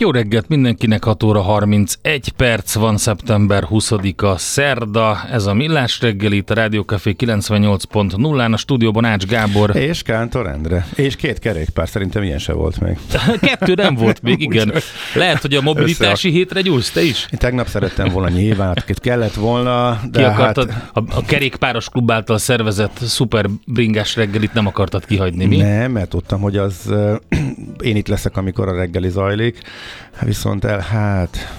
Jó reggelt mindenkinek, 6 óra 31 perc van, szeptember 20-a szerda, ez a Millás reggel itt a Rádiókafé 98.0-án, a stúdióban Ács Gábor. És Kántor Endre. És két kerékpár, szerintem ilyen se volt még. Kettő nem volt még, igen. Lehet, hogy a mobilitási Össze- hétre gyújsz, te is? Én tegnap szerettem volna nyilván, kellett volna, de Ki akartad, hát... a, a kerékpáros klub által szervezett szuper bringás reggelit nem akartad kihagyni, mi? Nem, mert tudtam, hogy az én itt leszek, amikor a reggeli zajlik, viszont el, hát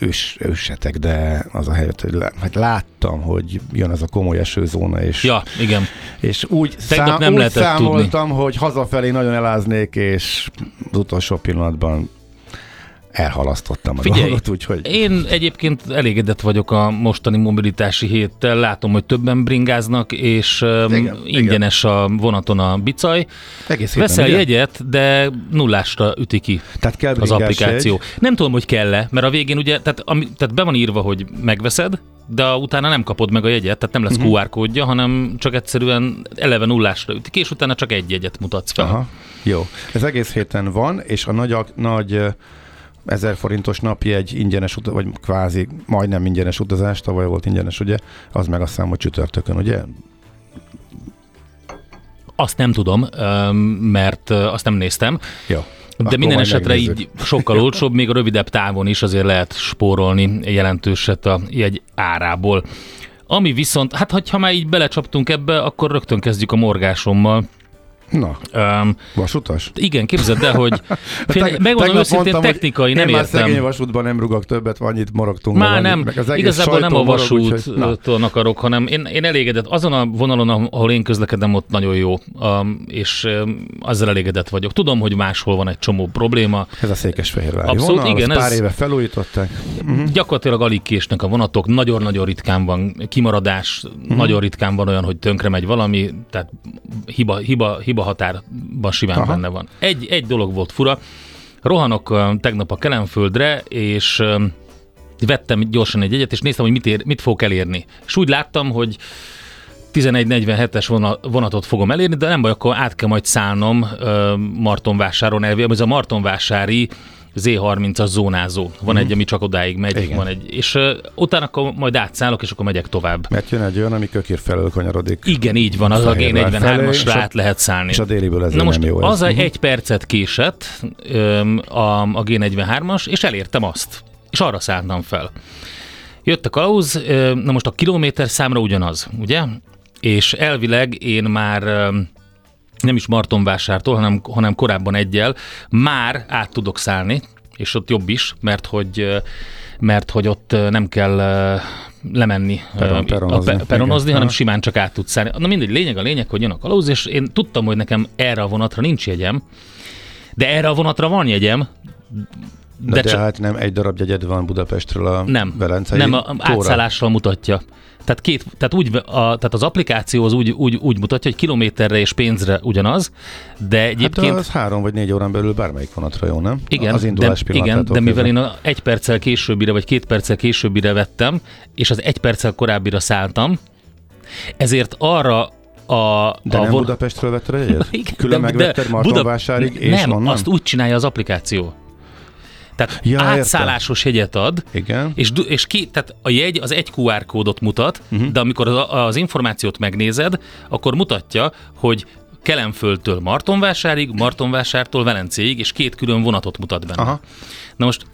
ős, ősetek, de az a helyet, hogy lá, hát láttam, hogy jön ez a komoly esőzóna, és, Ja, igen. és úgy, Tegnap nem úgy számoltam, hogy hazafelé nagyon eláznék, és az utolsó pillanatban elhalasztottam a Figyelj, dolgot, úgyhogy... Én egyébként elégedett vagyok a mostani mobilitási héttel. Látom, hogy többen bringáznak, és Igen, igen, ingyenes a vonaton a bicaj. Egész héten, Veszel ugye? jegyet, de nullásra üti ki Tehát kell az applikáció. Jegy. Nem tudom, hogy kell-e, mert a végén ugye, tehát, ami, tehát be van írva, hogy megveszed, de utána nem kapod meg a jegyet, tehát nem lesz Mhm. uh-huh. QR kódja, hanem csak egyszerűen eleve nullásra ütik, és utána csak egy jegyet mutatsz fel. Aha, jó. Ez egész héten van, és a nagy, nagy 1000 forintos napi egy ingyenes utazás, vagy kvázi majdnem ingyenes utazás, tavaly volt ingyenes, ugye? Az meg azt hiszem, hogy csütörtökön, ugye? Azt nem tudom, mert azt nem néztem. Jó. De Akkor minden esetre megnézzük. így sokkal olcsóbb, még a rövidebb távon is azért lehet spórolni jelentőset a jegy árából. Ami viszont, hát ha már így belecsaptunk ebbe, akkor rögtön kezdjük a morgásommal. Na, Um, vasutas? igen, képzeld el, hogy fél, Teg- megmondom őszintén, mondtam, technikai, nem én már szegény értem. vasútban nem rugok többet, annyit morogtunk. Már nem, meg az igazából nem a vasúttól akarok, hanem én, én elégedett. Azon a vonalon, ahol én közlekedem, ott nagyon jó, um, és um, azzal elégedett vagyok. Tudom, hogy máshol van egy csomó probléma, Ez a Székesfehérvári Abszolút, vonal, igen, azt pár ez- éve felújították. Uh-huh. Gyakorlatilag alig késnek a vonatok, nagyon-nagyon ritkán van kimaradás, uh-huh. nagyon ritkán van olyan, hogy tönkre megy valami, tehát hiba, hiba, hiba határban simán Aha. Benne van. Egy, egy dolog volt fura, rohanok tegnap a Kelenföldre, és vettem gyorsan egy egyet, és néztem, hogy mit, ér, mit fogok elérni. És úgy láttam, hogy 11.47-es vona- vonatot fogom elérni, de nem baj, akkor át kell majd szállnom Martonvásáron elvé, ez a Martonvásári Z30-as zónázó. Van egy, ami csak odáig megy, Mhm. Igen. van egy, és uh, utána akkor majd átszállok, és akkor megyek tovább. Mert jön egy olyan, ami kökér felől kanyarodik. Igen, így van, az a Fehérvár felé, és G43-asra a- át lehet szállni. És a déliből ezért Na most nem jó az ez. egy, egy percet késett öm, a, a G43-as, és elértem azt. És arra szálltam fel. Jött a kalauz, na most a kilométer számra ugyanaz, ugye? És elvileg én már öm, nem is Martonvásártól, hanem, hanem korábban egyel már át tudok szállni, és ott jobb is, mert hogy mert hogy ott nem kell lemenni, Peron- a peronozni. pe- peronozni Igen. hanem simán csak át tudsz szállni. Na mindegy, lényeg a lényeg, hogy jön a kalauz, és én tudtam, hogy nekem erre a vonatra nincs jegyem, de erre a vonatra van jegyem, De, de tehát nem egy darab jegyed van Budapestről a nem, Velencei Nem, a tóra? átszállással mutatja. Tehát, két, tehát, úgy, a, tehát az applikáció az úgy, úgy, úgy mutatja, hogy kilométerre és pénzre ugyanaz, de egyébként... Hát az három vagy négy órán belül bármelyik vonatra jó, nem? Igen, az indulás de, igen, de mivel én a egy perccel későbbire, vagy két perccel későbbire vettem, és az egy perccel korábbira szálltam, ezért arra a... De a nem von- Budapestről vetted a jegyet? Igen, Külön de- megvetted Martonvásárig, Buda- és Nem, onnan? azt úgy csinálja az applikáció. Tehát Ja, ja, értem. átszállásos jegyet ad, Igen. és, és ki, tehát a jegy az egy QR kódot mutat, uh-huh. de amikor az, az információt megnézed, akkor mutatja, hogy Kelemföldtől Martonvásárig, Martonvásártól Velencéig, és két külön vonatot mutat benne. Aha. Na most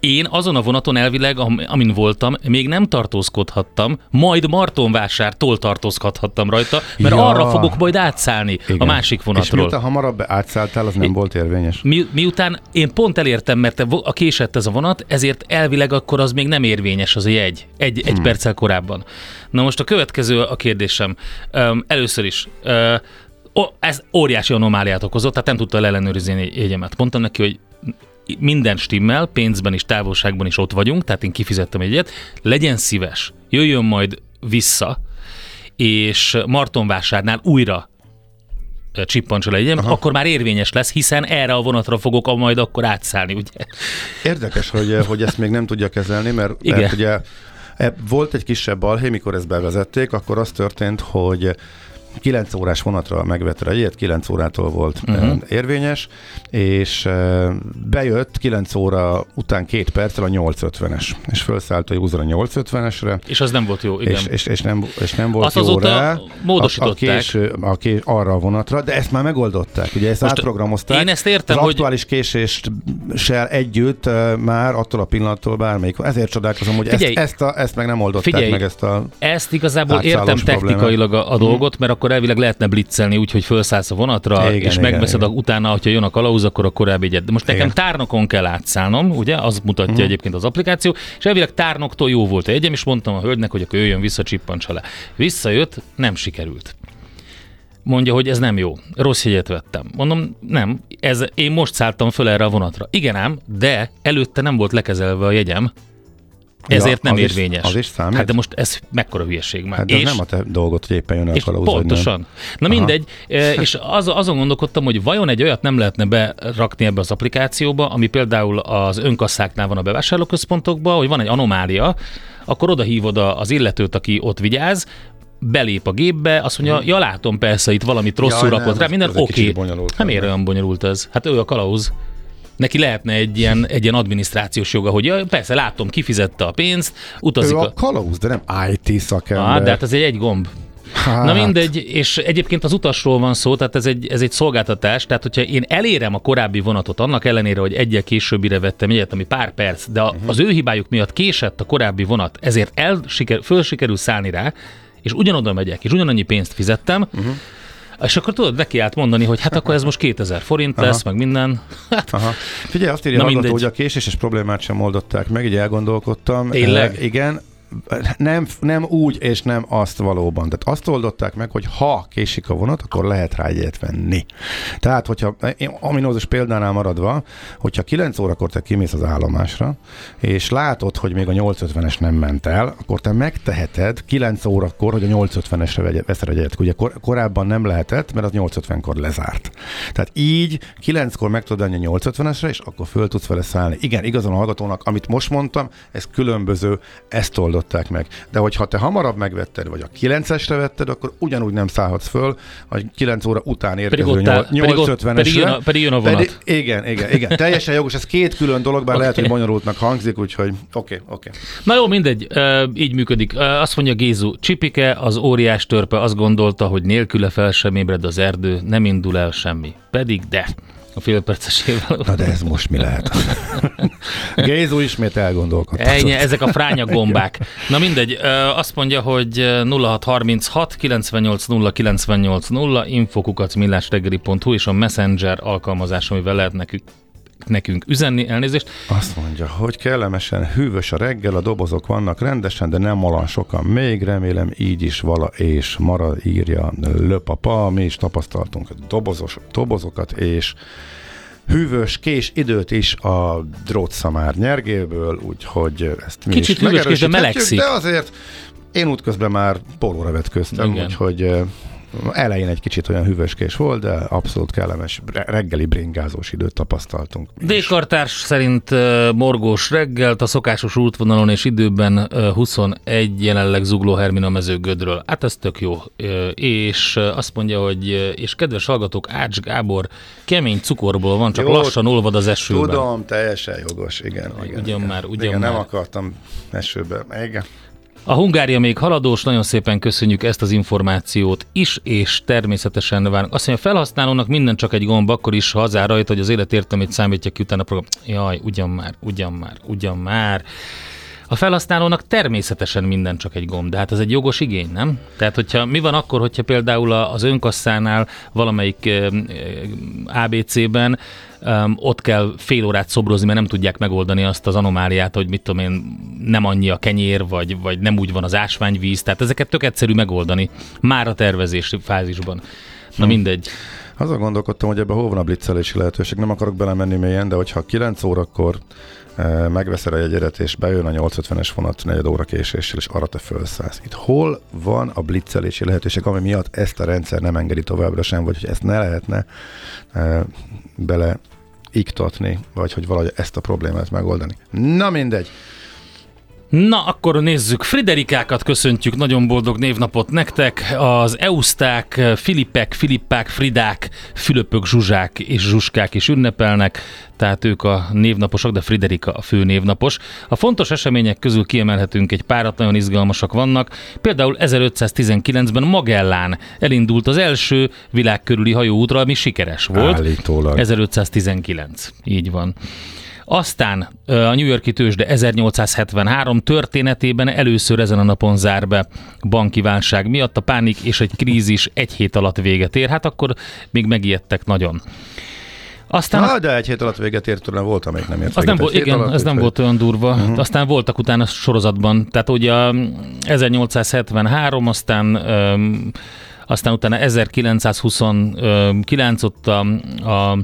én azon a vonaton elvileg, am- amin voltam, még nem tartózkodhattam, majd Martonvásártól tartózkodhattam rajta, mert Ja. arra fogok majd átszállni Igen. a másik És vonatról. miután hamarabb átszálltál, az nem I- volt érvényes. Mi, miután én pont elértem, mert a késett ez a vonat, ezért elvileg akkor az még nem érvényes az a jegy. Egy, egy Hmm. perccel korábban. Na most a következő a kérdésem. Um, először is. Uh, ez óriási anomáliát okozott, tehát nem tudta ellenőrizni jegyemet. Mondtam neki, hogy minden stimmel, pénzben is, távolságban is ott vagyunk, tehát én kifizettem egyet, legyen szíves, jöjjön majd vissza, és Martonvásárnál újra ö, csippantsa legyen, Aha. akkor már érvényes lesz, hiszen erre a vonatra fogok a- majd akkor átszállni, ugye? Érdekes, hogy, hogy ezt még nem tudja kezelni, mert, Igen. mert ugye e, volt egy kisebb balhé, mikor ezt bevezették, akkor az történt, hogy 9 órás vonatra megvette a jegyet, 9 órától volt uh-huh. érvényes, és e, bejött 9 óra után két perccel a 850-es, és felszállt a user a 850-esre, És az nem volt jó, igen. és, és, és, nem, és nem volt Azt jó rá módosították. A, a késő, a kés, arra a vonatra, de ezt már megoldották. Ugye ezt Most átprogramozták. én ezt értem, az hogy- aktuális késést se együtt már attól a pillanattól bármelyik. Ezért csodálkozom, hogy Figyelj, ezt, ezt, a, ezt meg nem oldották figyelj, meg ezt a... Ezt igazából értem technikailag a, a dolgot, mert akkor elvileg lehetne blitzelni úgy, hogy felszállsz a vonatra, Igen, és igen, megveszed igen. A, utána, hogyha jön a kalauz, akkor a korábbi egyet. De most nekem Igen. Tárnokon kell átszállnom, ugye? Az mutatja egyébként az applikáció, és elvileg tárnoktól jó volt a jegyem, és mondtam a hölgynek, hogy akkor jöjjön vissza, csippantsa le. Visszajött, nem sikerült. Mondja, hogy ez nem jó. Rossz jegyet vettem. Mondom, nem, ez, én most szálltam föl erre a vonatra. Igen ám, de előtte nem volt lekezelve a jegyem, ezért nem az is- érvényes. az is számít? Hát de most ez mekkora hülyeség már. Hát de és, nem a te dolgot, hogy éppen jön el a és kalauz, vagy nem. pontosan. Na Aha. mindegy, e, és az, azon gondolkodtam, hogy vajon egy olyat nem lehetne berakni ebbe az applikációba, ami például az önkasszáknál van a bevásárlóközpontokban, hogy van egy anomália, akkor oda hívod az illetőt, aki ott vigyáz, belép a gépbe, azt mondja, ja látom persze, itt valamit rosszul Jaj, rakott nem, rá, minden oké. kicsit bonyolult Hát miért olyan bonyolult ez? Hát ő a kalauz. Neki lehetne egy ilyen, egy ilyen adminisztrációs joga, hogy ja, persze látom, kifizette a pénzt, utazik Ő a... a kalauz, de nem IT szakember. Ah, de hát ez egy egy gomb. Hát, Na mindegy, és egyébként az utasról van szó, tehát ez egy, ez egy szolgáltatás, tehát hogyha én elérem a korábbi vonatot, annak ellenére, hogy egyel későbbire vettem egyet, ami pár perc, de a, az ő hibájuk miatt késett a korábbi vonat, ezért el, siker, föl sikerül szállni rá, és ugyanoda megyek, és ugyanannyi pénzt fizettem, uh-huh. És akkor tudod neki át mondani, hogy hát akkor ez most 2000 forint lesz, meg minden. Hát, Aha. Figyelj, azt írja Na hallgató, hogy a késéses problémát sem oldották meg, így elgondolkodtam. Tényleg? E, igen, nem, nem úgy, és nem azt valóban. Tehát azt oldották meg, hogy ha késik a vonat, akkor lehet rá egyet venni. Tehát, hogyha, én ominózus példánál maradva, hogyha 9 órakor te kimész az állomásra, és látod, hogy még a 850-es nem ment el, akkor te megteheted 9 órakor, hogy a 850-esre vegye- veszel egy egyet. Ugye kor, korábban nem lehetett, mert az 850-kor lezárt. Tehát így 9-kor meg tudod a 850-esre, és akkor föl tudsz vele szállni. Igen, igazán a hallgatónak, amit most mondtam, ez különböző, ezt oldották meg. De hogyha te hamarabb megvetted, vagy a 9-esre vetted, akkor ugyanúgy nem szállhatsz föl, a 9 óra után érkező ott áll- pedig ott- 850-esre. pedig jön a- pedig jön a vonat. Pedig, igen, igen, igen. Teljesen jogos, ez két külön dolog, bár Oké. lehet, hogy bonyolultnak hangzik, úgyhogy oké, okay, oké. Okay. Na jó, mindegy, ö, így működik. Ö, Azt mondja Gézu, Csipike, az óriás törpe azt gondolta, hogy nélküle fel sem ébred az erdő, nem indul el semmi. Pedig de. A félpercesével. Na de ez most mi lehet? Gézu ismét elgondolkodott. Ennyi, ezek a fránya gombák. Na mindegy, azt mondja, hogy 0636 98 0 98 0 infokukat millásreggeli.hu és a Messenger alkalmazás, amivel lehet nekünk, nekünk üzenni, elnézést. Azt mondja, hogy kellemesen hűvös a reggel, a dobozok vannak rendesen, de nem olyan sokan még, remélem így is vala és marad, írja Löpapa, mi is tapasztaltunk dobozos, dobozokat, és hűvös kés időt is a drótszamár nyergéből, úgyhogy ezt mi Kicsit is hűvös kés, de melegszik. De azért én útközben már pólóra vetköztem, Igen. úgyhogy elején egy kicsit olyan hűvöskés volt, de abszolút kellemes re- reggeli bringázós időt tapasztaltunk. D-kartárs szerint morgós reggelt a szokásos útvonalon és időben uh, 21 jelenleg zugló Hermina mezőgödről. Hát ez tök jó. És azt mondja, hogy és kedves hallgatók, Ács Gábor kemény cukorból van, csak Jó, lassan olvad az esőben. Tudom, teljesen jogos, igen. igen ugyan igen. már, ugyan igen, már. nem akartam esőbe. Igen. A Hungária még haladós, nagyon szépen köszönjük ezt az információt is, és természetesen várunk. Azt mondja, felhasználónak minden csak egy gomb, akkor is ha azár rajta, hogy az élet értelmét számítja ki utána a program. Jaj, ugyan már, ugyan már, ugyan már. A felhasználónak természetesen minden csak egy gomb, de hát ez egy jogos igény, nem? Tehát, hogyha mi van akkor, hogyha például az önkasszánál valamelyik ABC-ben um, ott kell fél órát szobrozni, mert nem tudják megoldani azt az anomáliát, hogy mit tudom én, nem annyi a kenyér, vagy, vagy nem úgy van az ásványvíz, tehát ezeket tök egyszerű megoldani, már a tervezési fázisban. Na mindegy. Azon gondolkodtam, hogy ebbe hol van a blitzelési lehetőség. Nem akarok belemenni mélyen, de hogyha 9 órakor megveszel a jegyedet, és bejön a 850-es vonat 4 óra késéssel, és arra te felszállsz. Itt hol van a blitzelési lehetőség, ami miatt ezt a rendszer nem engedi továbbra sem, vagy hogy ezt ne lehetne bele iktatni, vagy hogy valahogy ezt a problémát megoldani. Na mindegy. Na, akkor nézzük. Friderikákat köszöntjük, nagyon boldog névnapot nektek. Az Euszták, Filipek, Filippák, Fridák, Fülöpök, Zsuzsák és Zsuskák is ünnepelnek, tehát ők a névnaposok, de Friderika a fő névnapos. A fontos események közül kiemelhetünk egy párat, nagyon izgalmasak vannak. Például 1519-ben Magellán elindult az első világkörüli hajóútra, ami sikeres volt. Állítólag. 1519. Így van. Aztán a New Yorki tőzsde 1873 történetében először ezen a napon zár be banki válság miatt. A pánik és egy krízis egy hét alatt véget ér. Hát akkor még megijedtek nagyon. Aztán Na, de egy hét alatt véget ért tőlem volt, amelyik nem ért az nem volt, igen, alatt, ez nem úgyhogy- volt olyan durva. Uh-huh. Aztán voltak utána sorozatban, tehát ugye a 1873, aztán öm, aztán utána 1929 ott a, a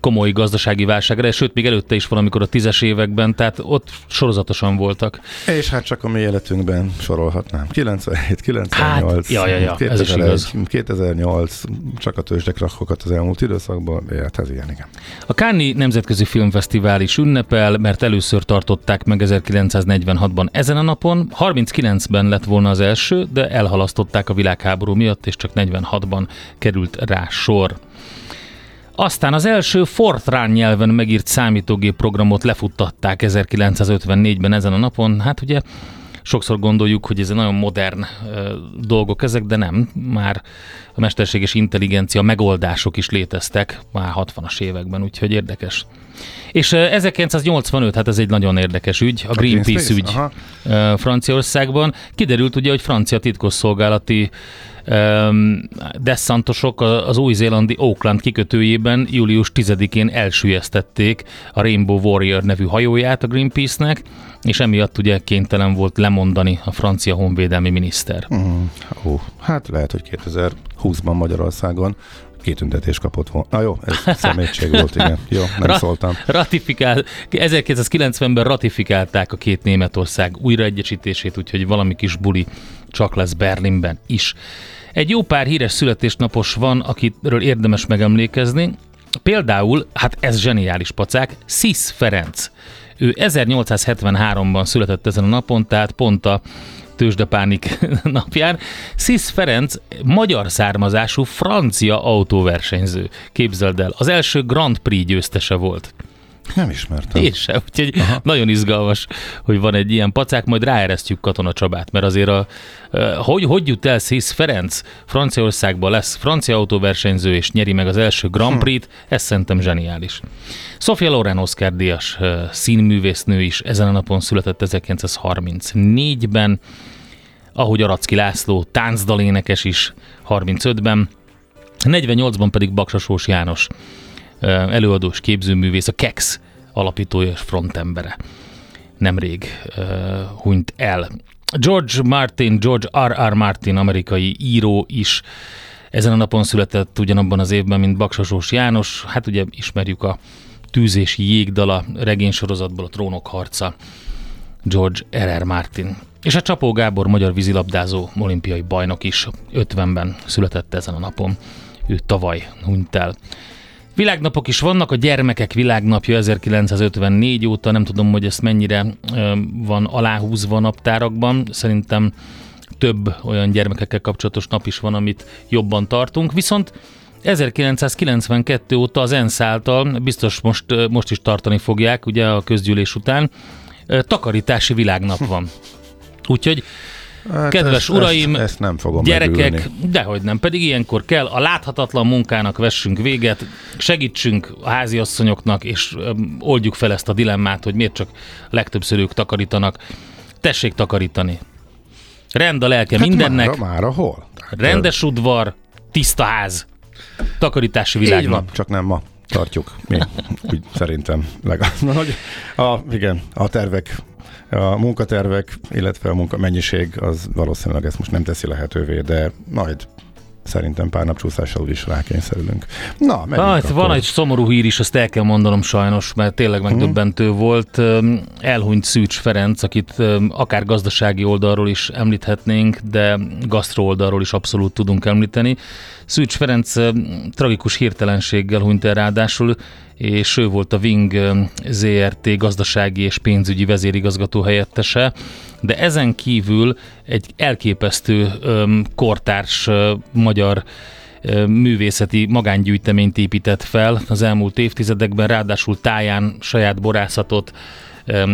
komoly gazdasági válságra, sőt, még előtte is valamikor a tízes években, tehát ott sorozatosan voltak. És hát csak a mi életünkben sorolhatnám. 97, 98, Hát, ja, ja, ja, ez is 2001, igaz. 2008, csak a tőzsdek rakokat az elmúlt időszakban, hát ez ilyen, igen. A Cannes Nemzetközi Filmfesztivál is ünnepel, mert először tartották meg 1946-ban ezen a napon. 39-ben lett volna az első, de elhalasztották a világháború miatt, és csak 46-ban került rá sor. Aztán az első Fortran nyelven megírt számítógép programot lefuttatták 1954-ben ezen a napon. Hát ugye sokszor gondoljuk, hogy ez nagyon modern ö, dolgok ezek, de nem. Már a mesterséges intelligencia megoldások is léteztek már 60-as években, úgyhogy érdekes. És ö, 1985, hát ez egy nagyon érdekes ügy, a Greenpeace Greenpeace? ügy ö, Franciaországban. Kiderült ugye, hogy francia titkosszolgálati desszantosok az új-zélandi Auckland kikötőjében július 10-én elsüllyesztették a Rainbow Warrior nevű hajóját a Greenpeace-nek, és emiatt ugye kénytelen volt lemondani a francia honvédelmi miniszter. Mm, ó, hát lehet, hogy 2020-ban Magyarországon kitüntetés kapott volna. Na jó, ez szemétség volt, igen. Jó, nem Ra- szóltam. Ratifikál, 1990-ben ratifikálták a két Németország újraegyesítését, úgyhogy valami kis buli csak lesz Berlinben is. Egy jó pár híres születésnapos van, akiről érdemes megemlékezni. Például, hát ez zseniális pacák, Sis Ferenc. Ő 1873-ban született ezen a napon, tehát pont a tőzsdepánik napján. Sis Ferenc magyar származású francia autóversenyző. Képzeld el, az első Grand Prix győztese volt. Nem ismertem. Én sem, úgyhogy Aha. nagyon izgalmas, hogy van egy ilyen pacák, majd ráeresztjük Katona Csabát, mert azért a, hogy, hogy jut el Szész Ferenc Franciaországban lesz francia autóversenyző, és nyeri meg az első Grand Prix-t, ez szerintem zseniális. Sofia Loren Oscar díjas színművésznő is ezen a napon született 1934-ben, ahogy Aracki László táncdalénekes is 35-ben, 48-ban pedig Baksasós János előadós képzőművész, a KEX alapítója és frontembere. Nemrég uh, hunyt el. George Martin, George R. R. Martin, amerikai író is Ezen a napon született ugyanabban az évben, mint Baksasós János, hát ugye ismerjük a tűzési jégdala regénysorozatból a Trónok harca, George R.R. Martin. És a Csapó Gábor magyar vízilabdázó olimpiai bajnok is 50-ben született ezen a napon. Ő tavaly hunyt el. Világnapok is vannak, a gyermekek világnapja 1954 óta, nem tudom, hogy ezt mennyire van aláhúzva a naptárakban, szerintem több olyan gyermekekkel kapcsolatos nap is van, amit jobban tartunk, viszont 1992 óta az ENSZ által, biztos most, most is tartani fogják, ugye a közgyűlés után, takarítási világnap van. Úgyhogy Hát Kedves ezt, uraim, ezt, ezt nem fogom Gyerekek, megülni. dehogy nem, pedig ilyenkor kell, a láthatatlan munkának vessünk véget, segítsünk a háziasszonyoknak, és öm, oldjuk fel ezt a dilemmát, hogy miért csak legtöbbször ők takarítanak. Tessék takarítani. Rend a lelke Hát mindennek, Mára, mára hol? Tehát, rendes udvar, tiszta ház, takarítási van, világnap. csak nem ma tartjuk. Mi, úgy szerintem legalább. Na, hogy a, igen, a tervek, a munkatervek, illetve a munka mennyiség az valószínűleg ezt most nem teszi lehetővé, de majd szerintem pár napcsúszással úgyis rákényszerülünk. Na, Ah, akkor. van egy szomorú hír is, azt el kell mondanom sajnos, mert tényleg megdöbbentő volt. Öm, Elhunyt Szűcs Ferenc, akit akár gazdasági oldalról is említhetnénk, de gasztro oldalról is abszolút tudunk említeni. Szűcs Ferenc tragikus hirtelenséggel hunyt el ráadásul, és ő volt a Wing ZRT gazdasági és pénzügyi vezérigazgató helyettese, de ezen kívül egy elképesztő kortárs magyar művészeti magángyűjteményt épített fel az elmúlt évtizedekben, ráadásul táján saját borászatot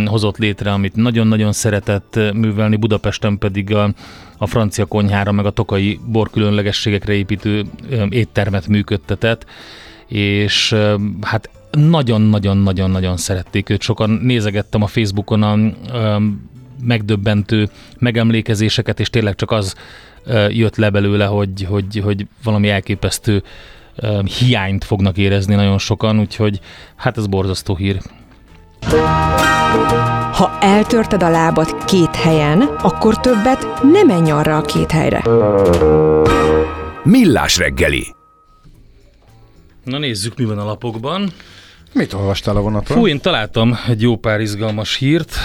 hozott létre, amit nagyon-nagyon szeretett ö, művelni, Budapesten pedig a, a francia konyhára, meg a tokai borkülönlegességekre építő éttermet működtetett, és hát nagyon-nagyon-nagyon-nagyon szerették őt. Sokan nézegettem a Facebookon a öm, megdöbbentő megemlékezéseket, és tényleg csak az ö, jött le belőle, hogy, hogy, hogy valami elképesztő hiányt fognak érezni nagyon sokan, úgyhogy hát ez borzasztó hír. Ha eltörted a lábad két helyen, akkor többet ne menj arra a két helyre. Millás reggeli. Na nézzük, mi van a lapokban. Mit olvastál a vonaton? Fú, én találtam egy jó pár izgalmas hírt,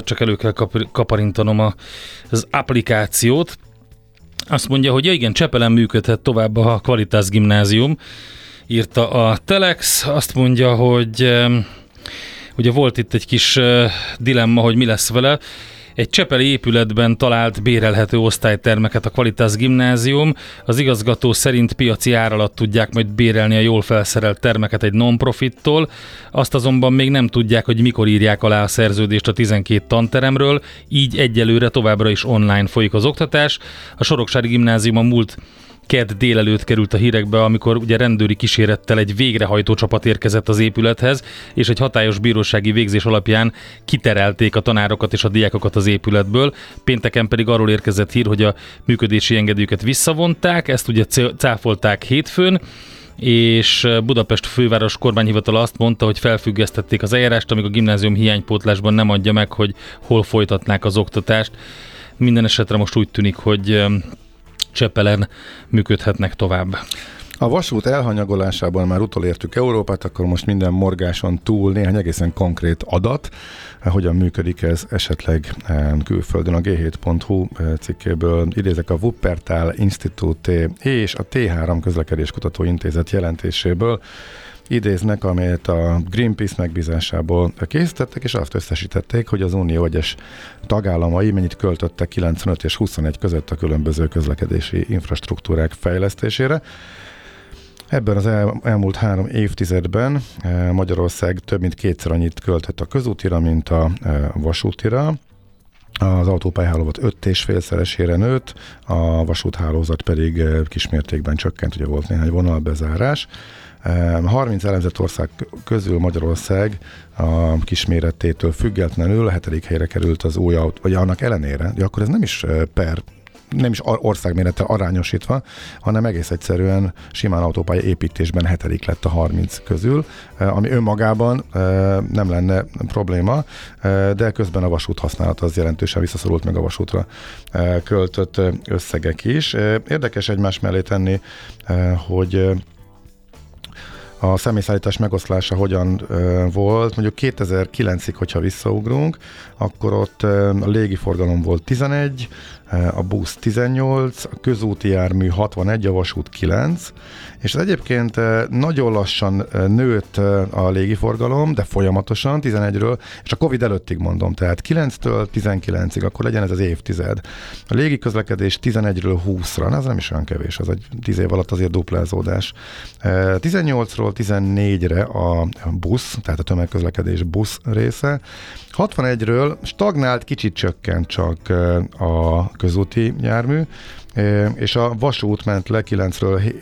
csak elő kell kap- kaparintanom a, az applikációt. Azt mondja, hogy ja igen, Csepelen működhet tovább a Qualitas Gimnázium, írta a Telex. Azt mondja, hogy ugye volt itt egy kis dilemma, hogy mi lesz vele. Egy csepeli épületben talált bérelhető osztálytermeket a Qualitas Gimnázium. Az igazgató szerint piaci ár alatt tudják majd bérelni a jól felszerelt termeket egy non-profittól. Azt azonban még nem tudják, hogy mikor írják alá a szerződést a 12 tanteremről, így egyelőre továbbra is online folyik az oktatás. A Soroksári Gimnázium a múlt kedd délelőtt került a hírekbe, amikor ugye rendőri kísérettel egy végrehajtó csapat érkezett az épülethez, és egy hatályos bírósági végzés alapján kiterelték a tanárokat és a diákokat az épületből. Pénteken pedig arról érkezett hír, hogy a működési engedélyüket visszavonták, ezt ugye cáfolták hétfőn, és Budapest főváros kormányhivatala azt mondta, hogy felfüggesztették az eljárást, amíg a gimnázium hiánypótlásban nem adja meg, hogy hol folytatnák az oktatást. Minden esetre most úgy tűnik, hogy Csepelen működhetnek tovább. A vasút elhanyagolásában már utolértük Európát, akkor most minden morgáson túl néhány egészen konkrét adat, hogyan működik ez esetleg eh, külföldön. A G7.hu eh, cikkéből idézek a Wuppertal Institute és a T3 Közlekedéskutató Intézet jelentéséből, idéznek, amelyet a Greenpeace megbízásából készítettek, és azt összesítették, hogy az Unió egyes tagállamai mennyit költöttek 95 és 21 között a különböző közlekedési infrastruktúrák fejlesztésére. Ebben az el, elmúlt három évtizedben eh, Magyarország több mint kétszer annyit költött a közútira, mint a eh, vasútira. Az és félszeresére nőtt, a vasúthálózat pedig eh, kismértékben csökkent, ugye volt néhány vonalbezárás. Eh, 30 elemzett ország közül Magyarország a kismérettétől függetlenül a hetedik helyre került az új autó, vagy annak ellenére, de akkor ez nem is eh, per nem is országmérettel arányosítva, hanem egész egyszerűen simán autópálya építésben hetedik lett a 30 közül, eh, ami önmagában eh, nem lenne probléma, de közben a vasút használat az jelentősen visszaszorult meg a vasútra költött összegek is. Érdekes egymás mellé tenni, hogy a személyszállítás megoszlása hogyan volt. Mondjuk 2009-ig, hogyha visszaugrunk, akkor ott a légiforgalom volt 11, ö, a busz 18, a közúti jármű 61, a vasút 9, és ez egyébként nagyon lassan nőtt a légiforgalom, de folyamatosan 11-ről, és a Covid előttig mondom, tehát 9-től 19-ig, akkor legyen ez az évtized. A légi közlekedés 11-ről 20-ra, na, ez nem is olyan kevés, az egy 10 év alatt azért duplázódás. Ö, 18-ról 14-re a busz, tehát a tömegközlekedés busz része. 61-ről stagnált, kicsit csökkent csak ö, a közúti jármű, ö, és a vasút ment le 9-ről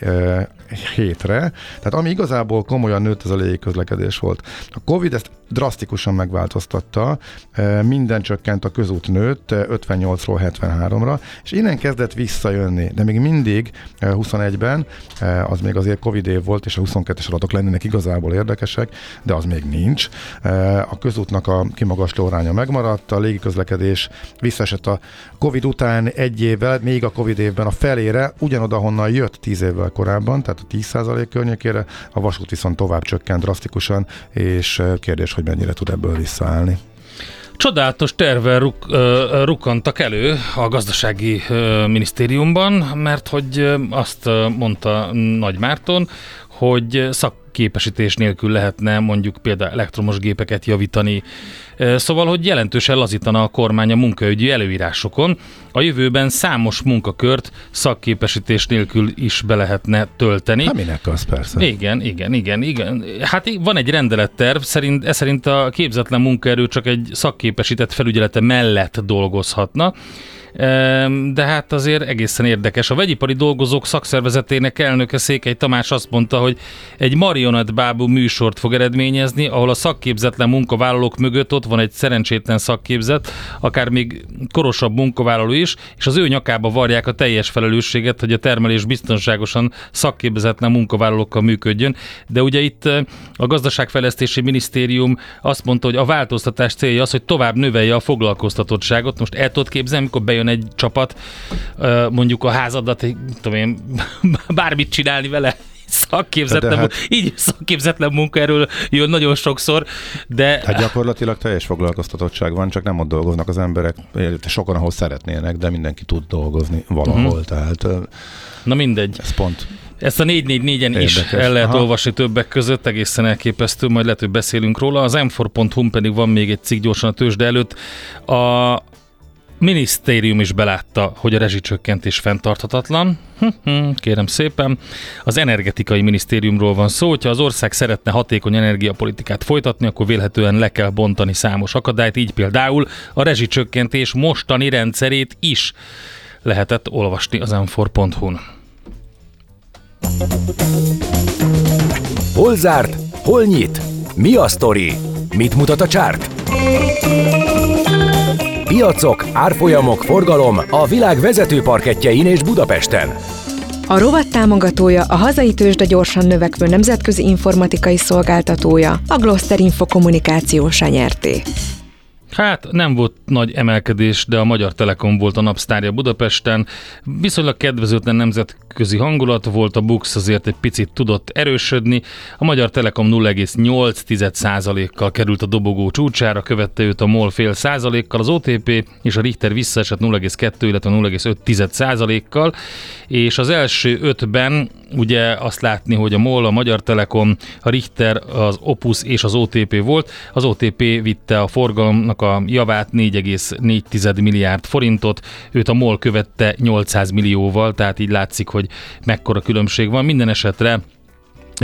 7-re, tehát ami igazából komolyan nőtt, ez a légiközlekedés volt. A Covid ezt drasztikusan megváltoztatta, ö, minden csökkent, a közút nőtt ö, 58-ról 73-ra, és innen kezdett visszajönni, de még mindig ö, 21-ben, ö, az még azért Covid év volt, és a 22-es adatok lennének igazából érdekesek, de az még nincs. A közútnak a kimagasló aránya megmaradt, a légiközlekedés visszaesett a Covid után egy évvel, még a Covid évben a felére, ugyanoda, honnan jött 10 évvel korábban, tehát a 10% környékére, a vasút viszont tovább csökkent drasztikusan, és kérdés, hogy mennyire tud ebből visszaállni. Csodálatos tervvel ruk, rukkantak elő a gazdasági minisztériumban, mert hogy azt mondta Nagy Márton, hogy szakképesítés nélkül lehetne mondjuk például elektromos gépeket javítani. Szóval, hogy jelentősen lazítana a kormány a munkaügyi előírásokon. A jövőben számos munkakört szakképesítés nélkül is be lehetne tölteni. Hát minek az persze. Igen, igen, igen, igen. Hát van egy rendeletterv, szerint, ez szerint a képzetlen munkaerő csak egy szakképesített felügyelete mellett dolgozhatna. De hát azért egészen érdekes. A vegyipari dolgozók szakszervezetének elnöke Székely Tamás azt mondta, hogy egy marionettbábú műsort fog eredményezni, ahol a szakképzetlen munkavállalók mögött ott van egy szerencsétlen szakképzett, akár még korosabb munkavállaló is, és az ő nyakába varják a teljes felelősséget, hogy a termelés biztonságosan szakképzetlen munkavállalókkal működjön. De ugye itt eh, a gazdaságfejlesztési minisztérium azt mondta, hogy a változtatás célja az, hogy tovább növelje a foglalkoztatottságot. Most el tudod képzelni, amikor bejön egy csapat, eh, mondjuk a házadat, tudom én, bármit csinálni vele, szakképzetlen, hát... így szakképzetlen munkaerről jön nagyon sokszor, de Hát gyakorlatilag teljes foglalkoztatottság van, csak nem ott dolgoznak az emberek, sokan ahol szeretnének, de mindenki tud dolgozni valahol, uh-huh. tehát na mindegy. ez pont Ezt a 444-en is Érdekes. el lehet Aha. olvasni többek között, egészen elképesztő, majd lehet, hogy beszélünk róla. Az m pedig van még egy cikk gyorsan a tőzsde előtt. A minisztérium is belátta, hogy a rezsicsökkentés fenntarthatatlan. Hm-hm, Kérem szépen. Az energetikai minisztériumról van szó, hogyha az ország szeretne hatékony energiapolitikát folytatni, akkor vélhetően le kell bontani számos akadályt, így például a rezsicsökkentés mostani rendszerét is lehetett olvasni az m4.hu-n. Hol zárt? Hol nyit? Mi a sztori? Mit mutat a csárt? Piacok, árfolyamok, forgalom a világ vezető parketjein és Budapesten. A rovat támogatója a hazai tőzsde gyorsan növekvő nemzetközi informatikai szolgáltatója, a Gloster Info kommunikációs nyerté. Hát nem volt nagy emelkedés, de a Magyar Telekom volt a napsztárja Budapesten. Viszonylag kedvezőtlen nemzetközi hangulat volt, a Bux azért egy picit tudott erősödni. A Magyar Telekom 0,8%-kal került a dobogó csúcsára, követte őt a MOL fél százalékkal, az OTP és a Richter visszaesett 0,2, illetve 0,5%-kal, és az első ötben ugye azt látni, hogy a MOL, a Magyar Telekom, a Richter, az Opus és az OTP volt. Az OTP vitte a forgalomnak a javát 4,4 milliárd forintot, őt a MOL követte 800 millióval, tehát így látszik, hogy mekkora különbség van. Minden esetre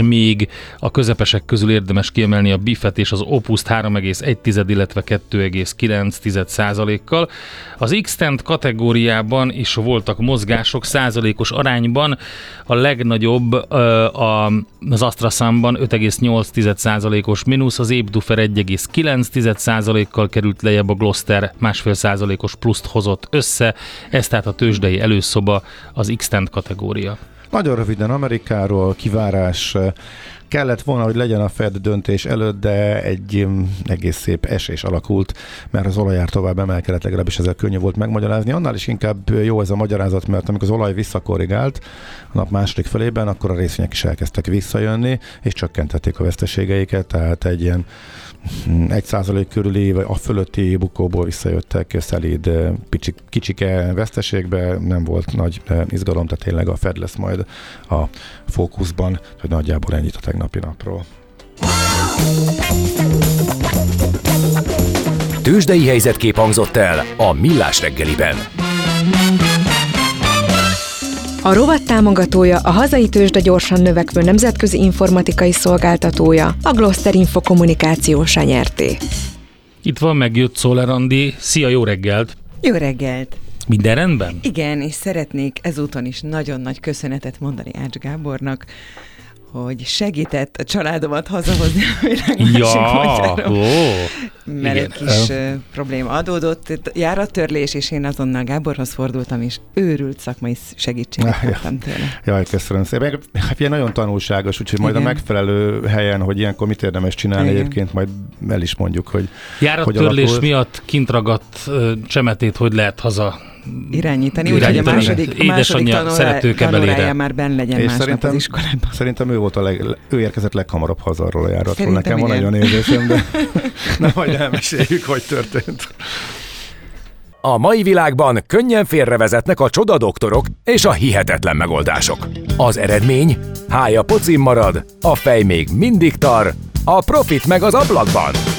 még a közepesek közül érdemes kiemelni a Biffet és az Opus 3,1, illetve 2,9 százalékkal. Az x kategóriában is voltak mozgások százalékos arányban. A legnagyobb az AstraSamban 5,8 százalékos mínusz, az Ébdufer 1,9 százalékkal került lejjebb, a Gloster másfél százalékos pluszt hozott össze. Ez tehát a tőzsdei előszoba az x kategória. Nagyon röviden Amerikáról, kivárás kellett volna, hogy legyen a Fed döntés előtt, de egy mm, egész szép esés alakult, mert az olajár tovább emelkedett, legalábbis ezzel könnyű volt megmagyarázni. Annál is inkább jó ez a magyarázat, mert amikor az olaj visszakorrigált a nap második felében, akkor a részvények is elkezdtek visszajönni, és csökkentették a veszteségeiket, tehát egy ilyen egy százalék körüli, vagy a fölötti bukóból visszajöttek szelíd picsik, kicsike veszteségbe, nem volt nagy izgalom, tehát tényleg a Fed lesz majd a fókuszban, hogy nagyjából ennyit a tegnapi napról. Tőzsdei helyzetkép hangzott el a Millás reggeliben. A rovat támogatója a hazai tőzsde gyorsan növekvő nemzetközi informatikai szolgáltatója, a Gloster Info kommunikációsa nyerté. Itt van megjött Szoller Andi. Szia, jó reggelt! Jó reggelt! Minden rendben? Igen, és szeretnék ezúton is nagyon nagy köszönetet mondani Ács Gábornak, hogy segített a családomat hazahozni a világ ja, ó, mert igen. egy kis uh, probléma adódott, járattörlés, és én azonnal Gáborhoz fordultam, és őrült szakmai segítséget ah, kaptam tőle. Jaj, köszönöm szépen. Hát ilyen nagyon tanulságos, úgyhogy majd igen. a megfelelő helyen, hogy ilyenkor mit érdemes csinálni, igen. egyébként majd el is mondjuk, hogy Járattörlés miatt kint ragadt csemetét, hogy lehet haza irányítani, úgyhogy a második, a második tanórája már benn legyen és szerintem, az iskolában. Szerintem ő volt a leg, ő érkezett leghamarabb haza arról a járatról. Szerintem Nekem igen. van egy olyan érzésem, de nem majd elmeséljük, hogy történt. A mai világban könnyen félrevezetnek a csodadoktorok és a hihetetlen megoldások. Az eredmény? Hája pocim marad, a fej még mindig tar, a profit meg az ablakban.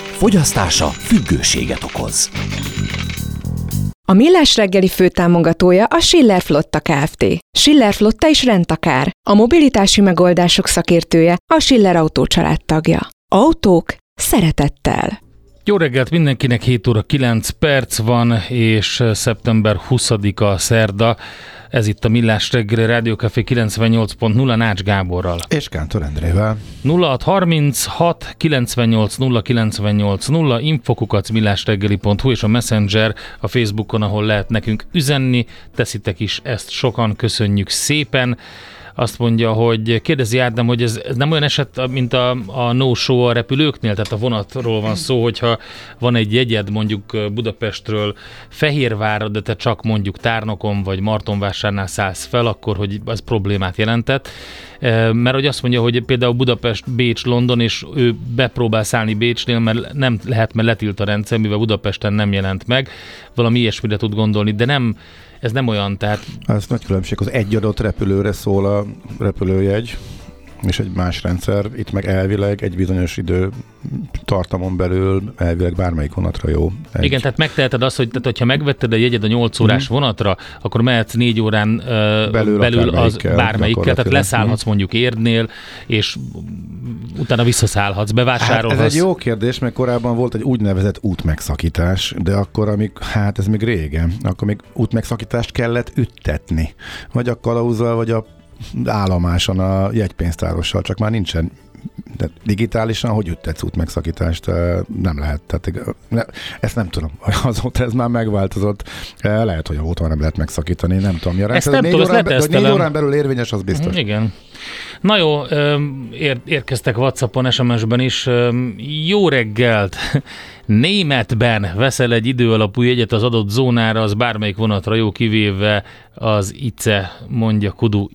Fogyasztása függőséget okoz. A Millás reggeli főtámogatója a Schiller Flotta Kft. Schiller Flotta is rendtakár. A mobilitási megoldások szakértője a Schiller Autó tagja. Autók szeretettel. Jó reggelt mindenkinek, 7 óra 9 perc van, és szeptember 20-a szerda. Ez itt a Millás reggeli Rádiókafé 98.0 Nács Gáborral. És Kántor Endrével. 0636 98 0 98 0 infokukac millásreggeli.hu és a Messenger a Facebookon, ahol lehet nekünk üzenni. Teszitek is ezt sokan, köszönjük szépen azt mondja, hogy kérdezi Ádám, hogy ez, ez nem olyan eset, mint a, a no-show a repülőknél, tehát a vonatról van szó, hogyha van egy jegyed mondjuk Budapestről Fehérvárra, de te csak mondjuk Tárnokon vagy Martonvásárnál szállsz fel, akkor hogy az problémát jelentett. Mert hogy azt mondja, hogy például Budapest, Bécs, London, és ő bepróbál szállni Bécsnél, mert nem lehet, mert letilt a rendszer, mivel Budapesten nem jelent meg. Valami ilyesmire tud gondolni, de nem ez nem olyan, tehát... Ez nagy különbség, az egy adott repülőre szól a repülőjegy, és egy más rendszer, itt meg elvileg egy bizonyos idő tartamon belül elvileg bármelyik vonatra jó. Egy... Igen, tehát megteheted azt, hogy tehát, hogyha megvetted a jegyed a 8 órás mm. vonatra, akkor mehetsz 4 órán uh, belül, belül az bármelyikkel, tehát leszállhatsz mondjuk Érdnél, és utána visszaszállhatsz, bevásárolhatsz. Hát ez egy jó kérdés, mert korábban volt egy úgynevezett útmegszakítás, de akkor, amik, hát ez még régen, akkor még útmegszakítást kellett üttetni. Vagy a kalauzzal, vagy a állomáson a jegypénztárossal, csak már nincsen de digitálisan hogy üttetsz út megszakítást? Nem lehet. Tehát, ne, ezt nem tudom. Azóta ez már megváltozott. Lehet, hogy a óta nem lehet megszakítani, nem tudom. Ja, ezt nem négy, tudom, órán, be, négy órán belül érvényes, az biztos. Igen. Na jó, ér, érkeztek Whatsappon, SMS-ben is. Jó reggelt! Németben veszel egy időalapú jegyet az adott zónára, az bármelyik vonatra jó kivéve az ICE, mondja Kudu.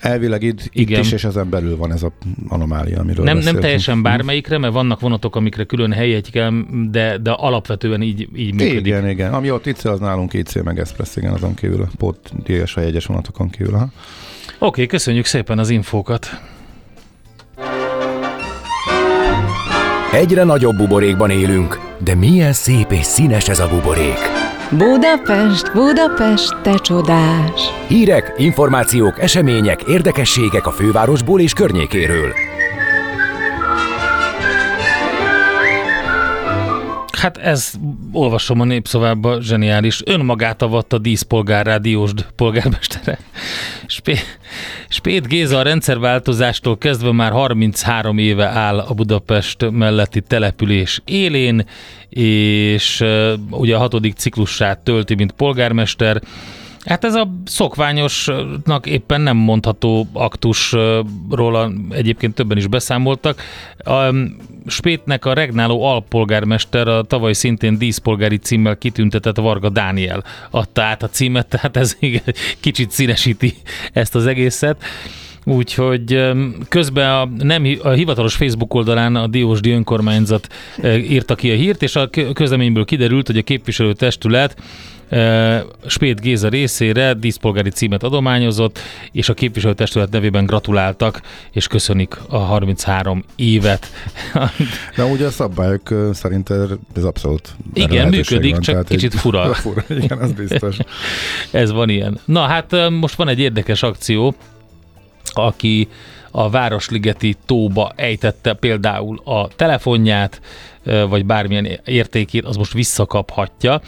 Elvileg itt, igen. itt is, és ezen belül van ez a anomália, amiről Nem, nem teljesen bármelyikre, mert vannak vonatok, amikre külön helyet kell, de, de alapvetően így, így működik. Igen, igen. Ami ott ICE, az nálunk ICE meg Express, igen, azon kívül, a pót díjas a jegyes vonatokon kívül. Ha? Oké, okay, köszönjük szépen az infókat. Egyre nagyobb buborékban élünk, de milyen szép és színes ez a buborék. Budapest, Budapest, te csodás! Hírek, információk, események, érdekességek a fővárosból és környékéről. Hát ez, olvasom a népszavába, zseniális. Önmagát avatta díszpolgárrá Diósd polgármestere. Spé, Spét Géza a rendszerváltozástól kezdve már 33 éve áll a Budapest melletti település élén, és ugye a hatodik ciklusát tölti, mint polgármester. Hát ez a szokványosnak éppen nem mondható aktusról egyébként többen is beszámoltak. A Spétnek a regnáló alpolgármester a tavaly szintén díszpolgári címmel kitüntetett Varga Dániel adta át a címet, tehát ez kicsit színesíti ezt az egészet. Úgyhogy közben a, nem, a hivatalos Facebook oldalán a Diósdi önkormányzat írta ki a hírt, és a közleményből kiderült, hogy a képviselőtestület Spét Géza részére díszpolgári címet adományozott, és a képviselőtestület nevében gratuláltak, és köszönik a 33 évet. De ugye a szabályok szerint ez abszolút Igen, működik, van, csak kicsit egy... fura. fura. Igen, az biztos. ez van ilyen. Na hát most van egy érdekes akció, aki a Városligeti tóba ejtette például a telefonját, vagy bármilyen értékét, az most visszakaphatja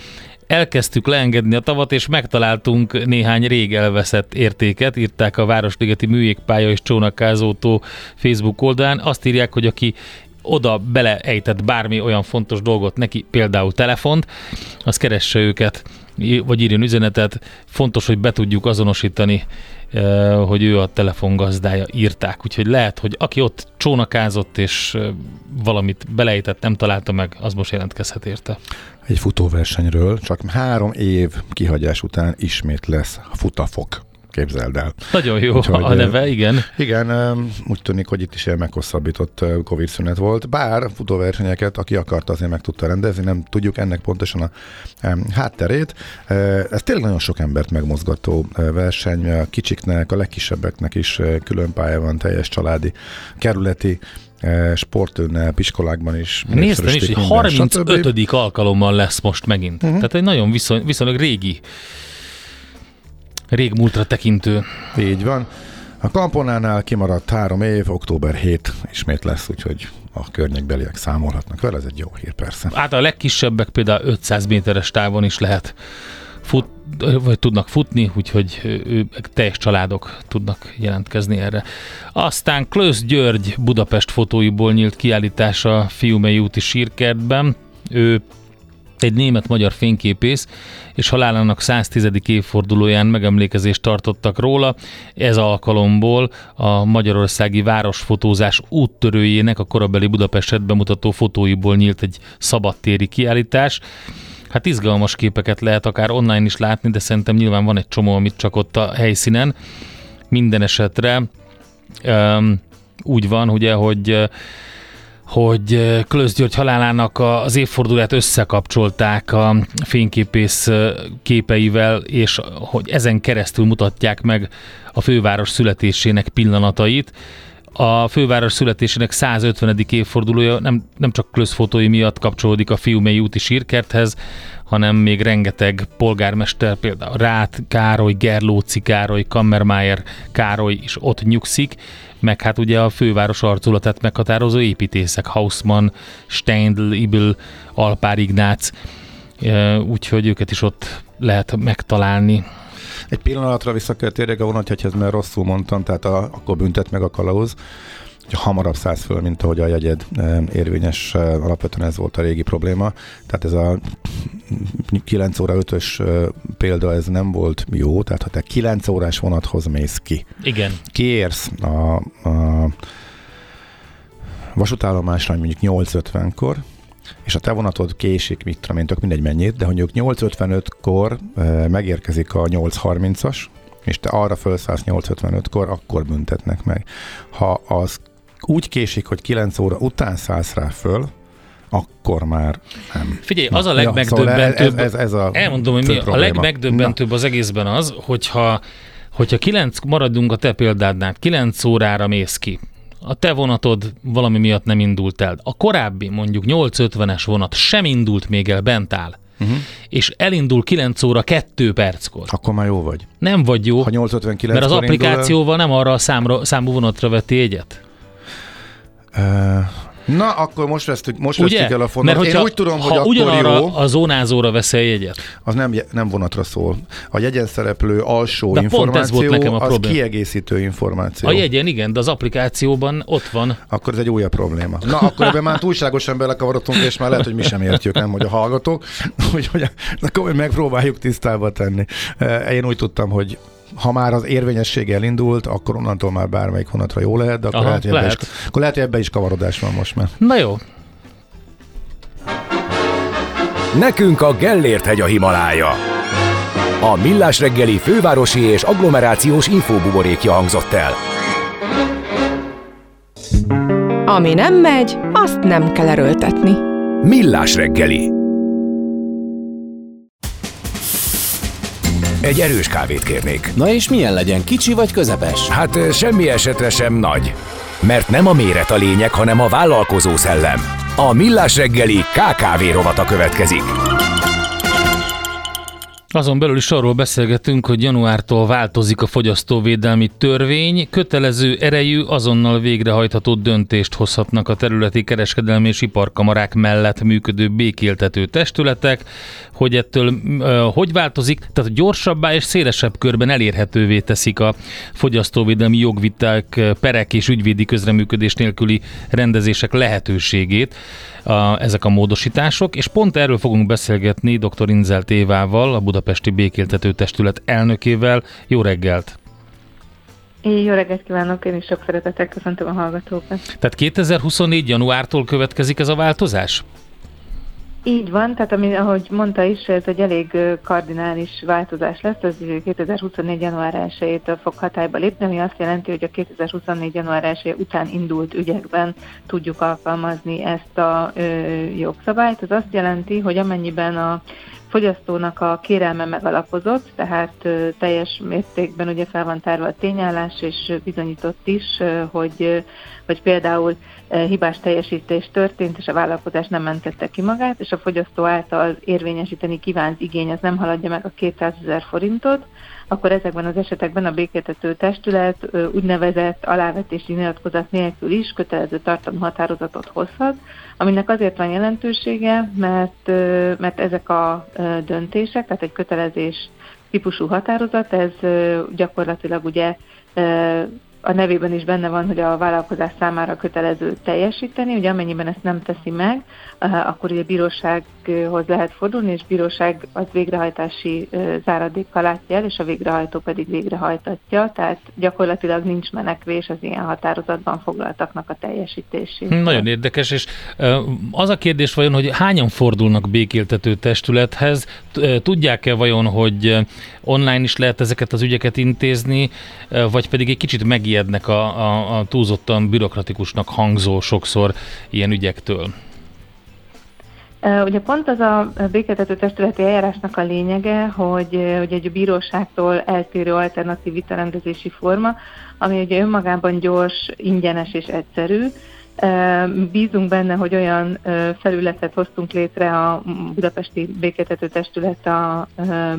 elkezdtük leengedni a tavat, és megtaláltunk néhány rég elveszett értéket, írták a Városligeti Műjégpálya és Csónakázótó Facebook oldalán. Azt írják, hogy aki oda beleejtett bármi olyan fontos dolgot neki, például telefont, az keresse őket, vagy írjon üzenetet. Fontos, hogy be tudjuk azonosítani, hogy ő a telefon gazdája, írták. Úgyhogy lehet, hogy aki ott csónakázott és valamit belejtett, nem találta meg, az most jelentkezhet érte egy futóversenyről, csak három év kihagyás után ismét lesz futafok képzeld el. Nagyon jó Úgyhogy, a neve, igen. Igen, úgy tűnik, hogy itt is ilyen meghosszabbított Covid szünet volt, bár futóversenyeket, aki akarta, azért meg tudta rendezni, nem tudjuk ennek pontosan a hátterét. Ez tényleg nagyon sok embert megmozgató verseny, a kicsiknek, a legkisebbeknek is külön pálya van, teljes családi, kerületi sportőnnel, iskolákban is. Néztem is, hogy 35. Stb. alkalommal lesz most megint. Uh-huh. Tehát egy nagyon viszony, viszonylag régi, régmúltra tekintő. Így van. A Kamponánál kimaradt három év, október 7 ismét lesz, úgyhogy a környékbeliek számolhatnak vele, ez egy jó hír persze. Hát a legkisebbek például 500 méteres távon is lehet fut, vagy tudnak futni, úgyhogy ő, teljes családok tudnak jelentkezni erre. Aztán Klösz György Budapest fotóiból nyílt kiállítás a Fiumei úti sírkertben. Ő egy német-magyar fényképész, és halálának 110. évfordulóján megemlékezést tartottak róla. Ez alkalomból a magyarországi városfotózás úttörőjének a korabeli Budapestet bemutató fotóiból nyílt egy szabadtéri kiállítás. Hát izgalmas képeket lehet akár online is látni, de szerintem nyilván van egy csomó, amit csak ott a helyszínen. Minden esetre um, úgy van, ugye, hogy hogy Klösz György halálának az évfordulát összekapcsolták a fényképész képeivel, és hogy ezen keresztül mutatják meg a főváros születésének pillanatait a főváros születésének 150. évfordulója nem, nem csak klöszfotói miatt kapcsolódik a Fiumei úti sírkerthez, hanem még rengeteg polgármester, például Rát Károly, Gerlóci Károly, Kammermeier Károly is ott nyugszik, meg hát ugye a főváros arculatát meghatározó építészek, Hausmann, Steindl, Ibel, Alpár Ignác, úgyhogy őket is ott lehet megtalálni. Egy pillanatra vissza kell térjek a vonat, hogy ez mert rosszul mondtam, tehát a, akkor büntet meg a kalauz. Hamarabb szállsz föl, mint ahogy a jegyed érvényes, alapvetően ez volt a régi probléma. Tehát ez a 9 óra 5-ös példa, ez nem volt jó, tehát ha te 9 órás vonathoz mész ki. Igen. Kiérsz a, a vasútállomásra mondjuk 8.50-kor, és a te vonatod késik, mit tudom én, tök mindegy mennyit, de mondjuk 8.55-kor megérkezik a 8.30-as, és te arra felszállsz 8.55-kor, akkor büntetnek meg. Ha az úgy késik, hogy 9 óra után szállsz rá föl, akkor már nem. Figyelj, az a legmegdöbbentőbb, ja, szóval ez, ez, ez a elmondom, hogy mi a legmegdöbbentőbb az egészben az, hogyha, hogyha 9, maradunk a te példádnál, 9 órára mész ki, a te vonatod valami miatt nem indult el. A korábbi, mondjuk 8.50-es vonat sem indult még el, bent áll. Uh-huh. és elindul 9 óra 2 perckor. Akkor már jó vagy. Nem vagy jó, ha 8.59 mert az applikációval nem arra a számra, számú vonatra veti egyet. Na, akkor most vesztük, most Ugye? vesztük el a fontot. Mert Én úgy tudom, ha hogy akkor jó, a zónázóra veszel jegyet. Az nem, nem vonatra szól. A jegyen szereplő alsó de információ, ez volt nekem a az problém. kiegészítő információ. A jegyen igen, de az applikációban ott van. Akkor ez egy újabb probléma. Na, akkor ebben már túlságosan belekavarodtunk, és már lehet, hogy mi sem értjük, nem, hogy a hallgatók. Úgyhogy akkor megpróbáljuk tisztába tenni. Én úgy tudtam, hogy ha már az érvényesség elindult, akkor onnantól már bármelyik honatra jó lehet, de akkor, Aha, lehet, hogy lehet. Is, akkor lehet, hogy ebbe is kavarodás van most már. Na jó. Nekünk a Gellért hegy a Himalája. A Millás reggeli fővárosi és agglomerációs infóbuborékja hangzott el. Ami nem megy, azt nem kell erőltetni. Millás reggeli. Egy erős kávét kérnék. Na és milyen legyen, kicsi vagy közepes? Hát semmi esetre sem nagy. Mert nem a méret a lényeg, hanem a vállalkozó szellem. A Millás reggeli KKV rovata következik. Azon belül is arról beszélgetünk, hogy januártól változik a fogyasztóvédelmi törvény, kötelező erejű, azonnal végrehajtható döntést hozhatnak a területi kereskedelmi és iparkamarák mellett működő békéltető testületek, hogy ettől uh, hogy változik, tehát gyorsabbá és szélesebb körben elérhetővé teszik a fogyasztóvédelmi jogviták, perek és ügyvédi közreműködés nélküli rendezések lehetőségét. A, ezek a módosítások, és pont erről fogunk beszélgetni dr. Inzel Tévával, a Budapesti Békéltető Testület elnökével. Jó reggelt! Jó reggelt kívánok, én is sok szeretettel köszöntöm a hallgatókat. Tehát 2024. januártól következik ez a változás? Így van, tehát ami, ahogy mondta is, ez egy elég kardinális változás lesz, ez 2024. január 1-től fog hatályba lépni, ami azt jelenti, hogy a 2024. január 1 után indult ügyekben tudjuk alkalmazni ezt a ö, jogszabályt. Ez azt jelenti, hogy amennyiben a fogyasztónak a kérelme megalapozott, tehát teljes mértékben ugye fel van tárva a tényállás, és bizonyított is, hogy, hogy például hibás teljesítés történt, és a vállalkozás nem mentette ki magát, és a fogyasztó által érvényesíteni kívánt igény az nem haladja meg a 200 ezer forintot, akkor ezekben az esetekben a békéltető testület úgynevezett alávetési nyilatkozat nélkül is kötelező tartalmú határozatot hozhat, aminek azért van jelentősége, mert, mert ezek a döntések, tehát egy kötelezés típusú határozat, ez gyakorlatilag ugye a nevében is benne van, hogy a vállalkozás számára kötelező teljesíteni, ugye amennyiben ezt nem teszi meg, eh, akkor ugye bírósághoz lehet fordulni, és bíróság az végrehajtási eh, záradékkal látja el, és a végrehajtó pedig végrehajtatja, tehát gyakorlatilag nincs menekvés az ilyen határozatban foglaltaknak a teljesítésére. Nagyon érdekes, és eh, az a kérdés vajon, hogy hányan fordulnak békéltető testülethez, tudják-e vajon, hogy online is lehet ezeket az ügyeket intézni, vagy pedig egy kicsit megijed megijednek a, a, a túlzottan bürokratikusnak hangzó sokszor ilyen ügyektől? Ugye pont az a békéltető testületi eljárásnak a lényege, hogy, hogy egy bíróságtól eltérő alternatív vitarendezési forma, ami ugye önmagában gyors, ingyenes és egyszerű, Bízunk benne, hogy olyan felületet hoztunk létre a Budapesti Békéltető Testület a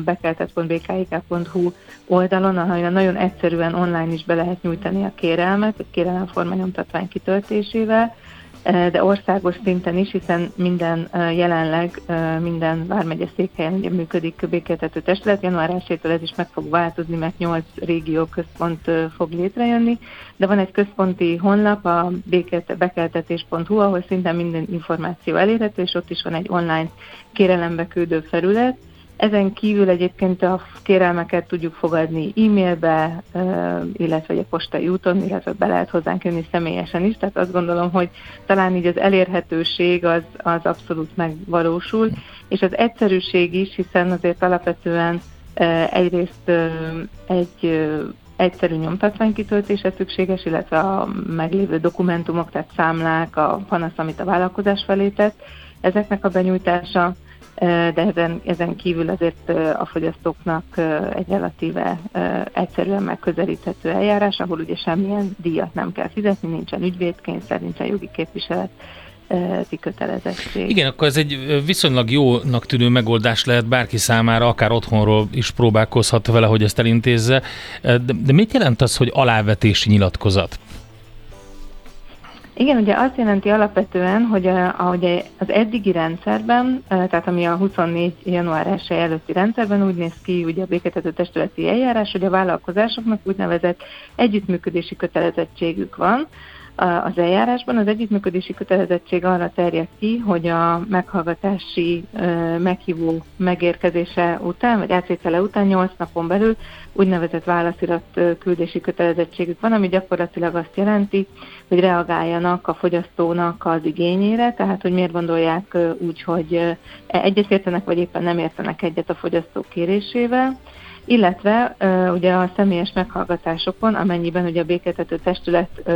bekeltet.bkik.hu oldalon, ahol nagyon egyszerűen online is be lehet nyújtani a kérelmet, a kérelem nyomtatvány kitöltésével, de országos szinten is, hiszen minden jelenleg minden vármegye székhelyen ugye működik békéltető testület. Január 1 ez is meg fog változni, mert 8 régió központ fog létrejönni, de van egy központi honlap, a bekeltetés.hu, ahol szinte minden információ elérhető, és ott is van egy online kérelembe küldő felület, ezen kívül egyébként a kérelmeket tudjuk fogadni e-mailbe, illetve a postai úton, illetve be lehet hozzánk jönni személyesen is, tehát azt gondolom, hogy talán így az elérhetőség az, az abszolút megvalósul, és az egyszerűség is, hiszen azért alapvetően egyrészt egy egyszerű nyomtatványkitöltése szükséges, illetve a meglévő dokumentumok, tehát számlák, a panasz, amit a vállalkozás felé tett, ezeknek a benyújtása, de ezen, ezen kívül azért a fogyasztóknak egy relatíve egyszerűen megközelíthető eljárás, ahol ugye semmilyen díjat nem kell fizetni, nincsen ügyvédkényszer, nincsen jogi képviselet, kötelezettség. Igen, akkor ez egy viszonylag jónak tűnő megoldás lehet bárki számára, akár otthonról is próbálkozhat vele, hogy ezt elintézze. De, de mit jelent az, hogy alávetési nyilatkozat? Igen, ugye azt jelenti alapvetően, hogy ahogy az eddigi rendszerben, tehát ami a 24. január 1 előtti rendszerben úgy néz ki, ugye a béketető testületi eljárás, hogy a vállalkozásoknak úgynevezett együttműködési kötelezettségük van, az eljárásban. Az együttműködési kötelezettség arra terjed ki, hogy a meghallgatási meghívó megérkezése után, vagy átvétele után 8 napon belül úgynevezett válaszirat küldési kötelezettségük van, ami gyakorlatilag azt jelenti, hogy reagáljanak a fogyasztónak az igényére, tehát hogy miért gondolják úgy, hogy egyetértenek, vagy éppen nem értenek egyet a fogyasztó kérésével illetve ugye a személyes meghallgatásokon, amennyiben ugye a békéltető testület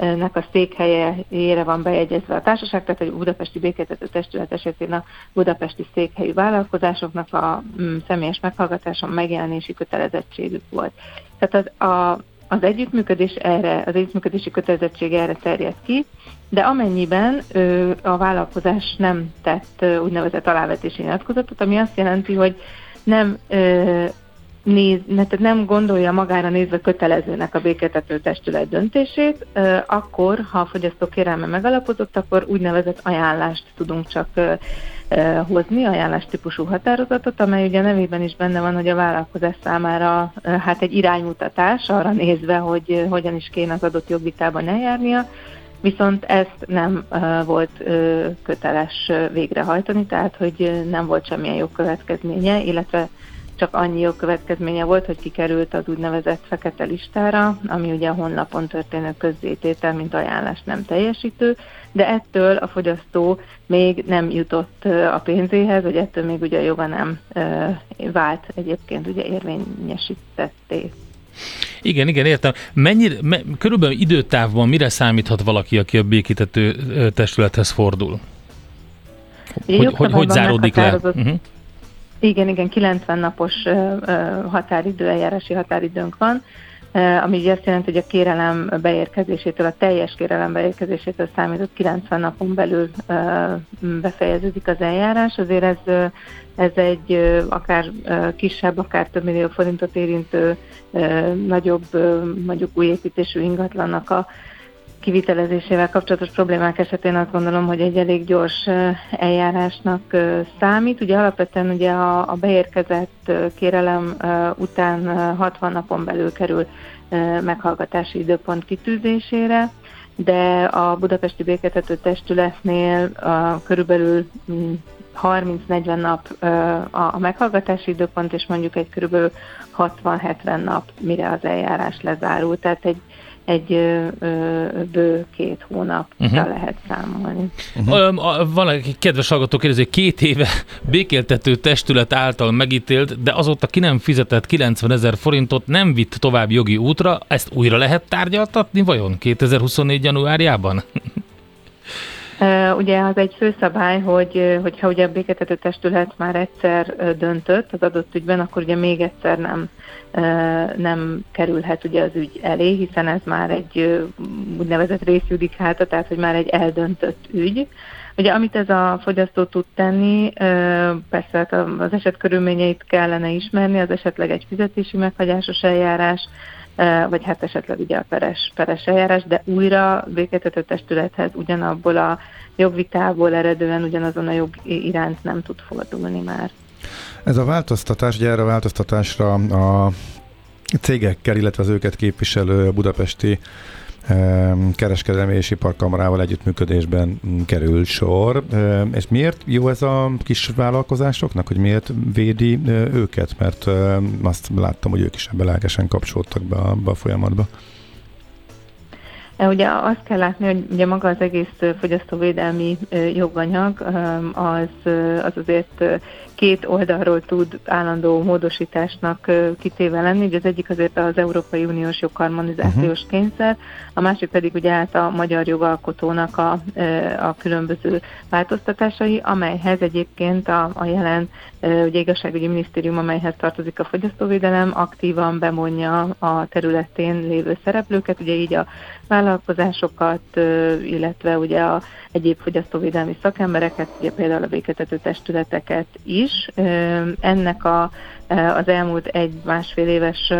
nek a székhelyére van bejegyezve a társaság, tehát a Budapesti Békéltető Testület esetén a budapesti székhelyű vállalkozásoknak a mm, személyes meghallgatáson megjelenési kötelezettségük volt. Tehát az, a, az együttműködés erre, az együttműködési kötelezettség erre terjed ki, de amennyiben ö, a vállalkozás nem tett ö, úgynevezett alávetési nyilatkozatot, ami azt jelenti, hogy nem ö, néz, tehát nem gondolja magára nézve kötelezőnek a béketető testület döntését, akkor, ha a fogyasztó kérelme megalapozott, akkor úgynevezett ajánlást tudunk csak hozni, ajánlás típusú határozatot, amely ugye nevében is benne van, hogy a vállalkozás számára hát egy iránymutatás arra nézve, hogy hogyan is kéne az adott jogvitában eljárnia, viszont ezt nem volt köteles végrehajtani, tehát hogy nem volt semmilyen jogkövetkezménye, illetve csak annyi következménye volt, hogy kikerült az úgynevezett fekete listára, ami ugye a honlapon történő közzététel, mint ajánlás nem teljesítő, de ettől a fogyasztó még nem jutott a pénzéhez, vagy ettől még ugye a joga nem vált egyébként ugye érvényesítetté. Igen, igen, értem. Mennyire, me, körülbelül időtávban mire számíthat valaki, aki a békítető testülethez fordul? Hogy, hogy, hogy záródik le? Uh-huh. Igen, igen, 90 napos határidő, eljárási határidőnk van, ami azt jelenti, hogy a kérelem beérkezésétől, a teljes kérelem beérkezésétől számított 90 napon belül befejeződik az eljárás. Azért ez, ez egy akár kisebb, akár több millió forintot érintő nagyobb, mondjuk új építésű ingatlannak a kivitelezésével kapcsolatos problémák esetén azt gondolom, hogy egy elég gyors eljárásnak számít. Ugye alapvetően ugye a, a beérkezett kérelem után 60 napon belül kerül meghallgatási időpont kitűzésére, de a Budapesti Béketető Testületnél a, körülbelül 30-40 mm, nap a meghallgatási időpont, és mondjuk egy körülbelül 60-70 nap, mire az eljárás lezárul. Tehát egy egy ö, ö, bő két hónapra uh-huh. lehet számolni. Uh-huh. Valaki kedves hallgató kérdezi, hogy két éve békéltető testület által megítélt, de azóta ki nem fizetett 90 ezer forintot, nem vitt tovább jogi útra, ezt újra lehet tárgyaltatni vajon 2024. januárjában? Ugye az egy főszabály, hogy hogyha ugye a béketető testület már egyszer döntött az adott ügyben, akkor ugye még egyszer nem, nem kerülhet ugye az ügy elé, hiszen ez már egy úgynevezett részjudikáta, tehát hogy már egy eldöntött ügy. Ugye amit ez a fogyasztó tud tenni, persze hát az eset körülményeit kellene ismerni, az esetleg egy fizetési meghagyásos eljárás, vagy hát esetleg ugye a peres, peres eljárás, de újra békéltető testülethez ugyanabból a jogvitából eredően ugyanazon a jog iránt nem tud fordulni már. Ez a változtatás, ugye erre a változtatásra a cégekkel, illetve az őket képviselő budapesti kereskedelmi és iparkamarával együttműködésben kerül sor. És miért jó ez a kis vállalkozásoknak, hogy miért védi őket? Mert azt láttam, hogy ők is ebbe lelkesen kapcsolódtak be a, be a folyamatba. Ugye azt kell látni, hogy ugye maga az egész fogyasztóvédelmi joganyag az, az azért két oldalról tud állandó módosításnak kitéve lenni. Ugye az egyik azért az Európai Uniós jogharmonizációs uh-huh. kényszer, a másik pedig ugye át a magyar jogalkotónak a, a különböző változtatásai, amelyhez egyébként a, a jelen ugye igazságügyi minisztérium, amelyhez tartozik a fogyasztóvédelem, aktívan bemondja a területén lévő szereplőket, ugye így a vállalkozásokat, illetve ugye a egyéb fogyasztóvédelmi szakembereket, ugye például a béketető testületeket is. Ennek a, az elmúlt egy-másfél éves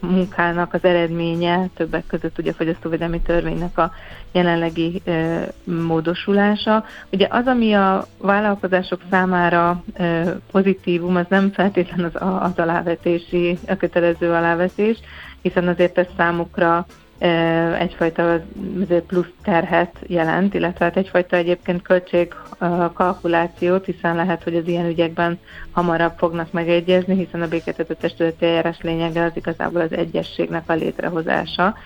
munkának az eredménye többek között ugye a fogyasztóvédelmi törvénynek a jelenlegi módosulása. Ugye az, ami a vállalkozások számára pozitívum, az nem feltétlenül az, az alávetési, a kötelező alávetés, hiszen azért ez számukra egyfajta plusz terhet jelent, illetve hát egyfajta egyébként költségkalkulációt, hiszen lehet, hogy az ilyen ügyekben hamarabb fognak megegyezni, hiszen a béketető testületi eljárás lényege az igazából az egyességnek a létrehozása.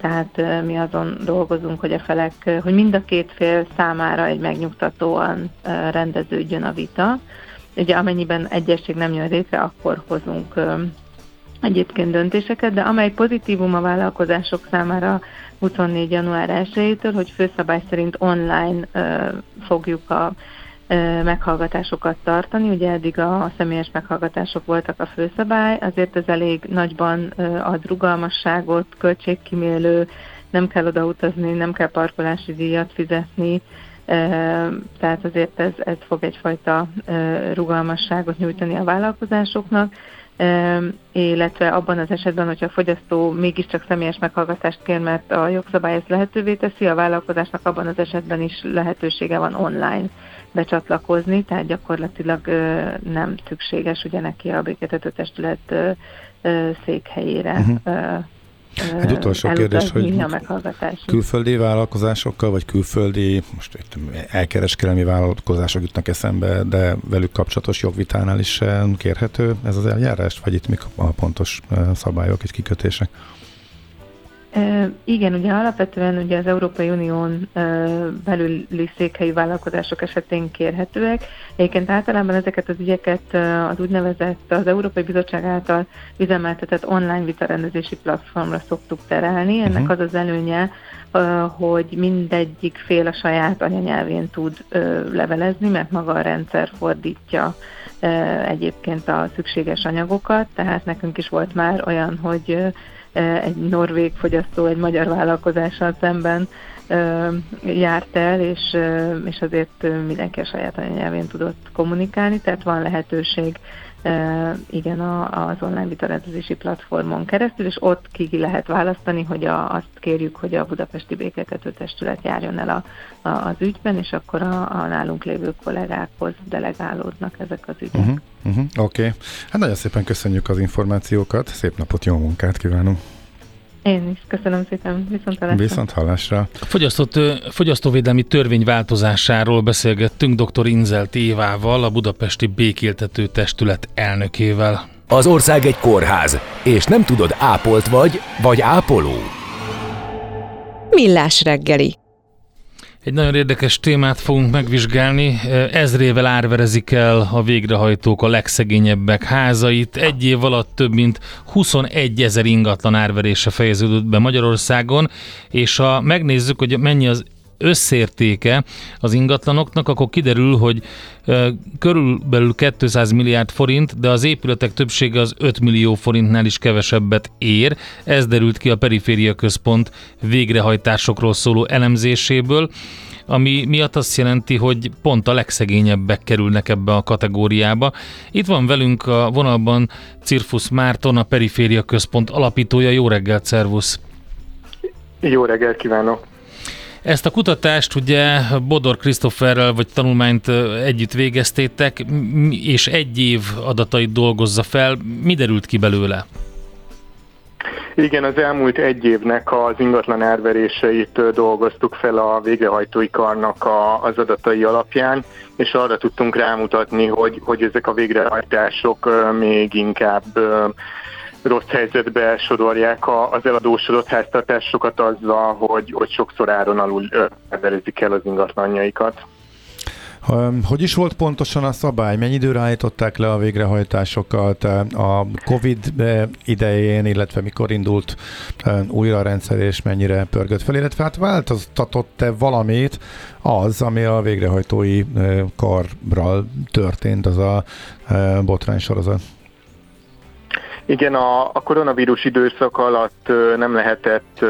Tehát mi azon dolgozunk, hogy a felek, hogy mind a két fél számára egy megnyugtatóan rendeződjön a vita. Ugye amennyiben egyesség nem jön létre, akkor hozunk egyébként döntéseket, de amely pozitívum a vállalkozások számára 24. január 1-től, hogy főszabály szerint online ö, fogjuk a ö, meghallgatásokat tartani. Ugye eddig a, a személyes meghallgatások voltak a főszabály, azért ez elég nagyban ö, ad rugalmasságot, költségkimélő, nem kell odautazni, nem kell parkolási díjat fizetni, tehát azért ez, ez fog egyfajta rugalmasságot nyújtani a vállalkozásoknak illetve abban az esetben, hogyha a fogyasztó mégiscsak személyes meghallgatást kér, mert a jogszabály ezt lehetővé teszi, a vállalkozásnak abban az esetben is lehetősége van online becsatlakozni, tehát gyakorlatilag nem szükséges ugye neki a béketető testület székhelyére uh-huh egy utolsó kérdés, hogy külföldi vállalkozásokkal, vagy külföldi, most itt elkereskedelmi vállalkozások jutnak eszembe, de velük kapcsolatos jogvitánál is kérhető ez az eljárás, vagy itt mik a pontos szabályok és kikötések? Igen, ugye alapvetően ugye az Európai Unión belüli székhelyi vállalkozások esetén kérhetőek. Egyébként általában ezeket az ügyeket az úgynevezett az Európai Bizottság által üzemeltetett online vitarendezési platformra szoktuk terelni. Ennek uh-huh. az az előnye, hogy mindegyik fél a saját anyanyelvén tud levelezni, mert maga a rendszer fordítja egyébként a szükséges anyagokat, tehát nekünk is volt már olyan, hogy egy norvég fogyasztó egy magyar vállalkozással szemben járt el, és, és azért mindenki a saját anyanyelvén tudott kommunikálni, tehát van lehetőség igen, az online vitarendezési platformon keresztül, és ott ki lehet választani, hogy a, azt kérjük, hogy a Budapesti Békekötő Testület járjon el a, a, az ügyben, és akkor a, a nálunk lévő kollégákhoz delegálódnak ezek az ügyek. Uh-huh, uh-huh, Oké, okay. hát nagyon szépen köszönjük az információkat, szép napot, jó munkát kívánunk! Én is, köszönöm szépen, viszont hallásra. Viszont hallásra. A fogyasztott, fogyasztóvédelmi törvény változásáról beszélgettünk dr. Inzelt Évával, a Budapesti Békéltető Testület elnökével. Az ország egy kórház, és nem tudod, ápolt vagy, vagy ápoló. Millás reggeli. Egy nagyon érdekes témát fogunk megvizsgálni. Ezrével árverezik el a végrehajtók a legszegényebbek házait. Egy év alatt több mint 21 ezer ingatlan árverése fejeződött be Magyarországon, és ha megnézzük, hogy mennyi az összértéke az ingatlanoknak, akkor kiderül, hogy körülbelül 200 milliárd forint, de az épületek többsége az 5 millió forintnál is kevesebbet ér. Ez derült ki a Periféria Központ végrehajtásokról szóló elemzéséből ami miatt azt jelenti, hogy pont a legszegényebbek kerülnek ebbe a kategóriába. Itt van velünk a vonalban Cirfus Márton, a Periféria Központ alapítója. Jó reggelt, szervusz! Jó reggelt kívánok! Ezt a kutatást ugye Bodor Krisztofferrel vagy tanulmányt együtt végeztétek, és egy év adatait dolgozza fel. Mi derült ki belőle? Igen, az elmúlt egy évnek az ingatlan árveréseit dolgoztuk fel a végrehajtói karnak a, az adatai alapján, és arra tudtunk rámutatni, hogy, hogy ezek a végrehajtások még inkább rossz helyzetbe sodorják az eladósodott háztartásokat azzal, hogy, hogy sokszor áron alul verezik el az ingatlanjaikat. Hogy is volt pontosan a szabály? Mennyi időre állították le a végrehajtásokat a COVID idején, illetve mikor indult újra a rendszer, és mennyire pörgött fel, illetve hát változtatott-e valamit az, ami a végrehajtói karral történt, az a botrány sorozat? Igen, a, a koronavírus időszak alatt nem lehetett,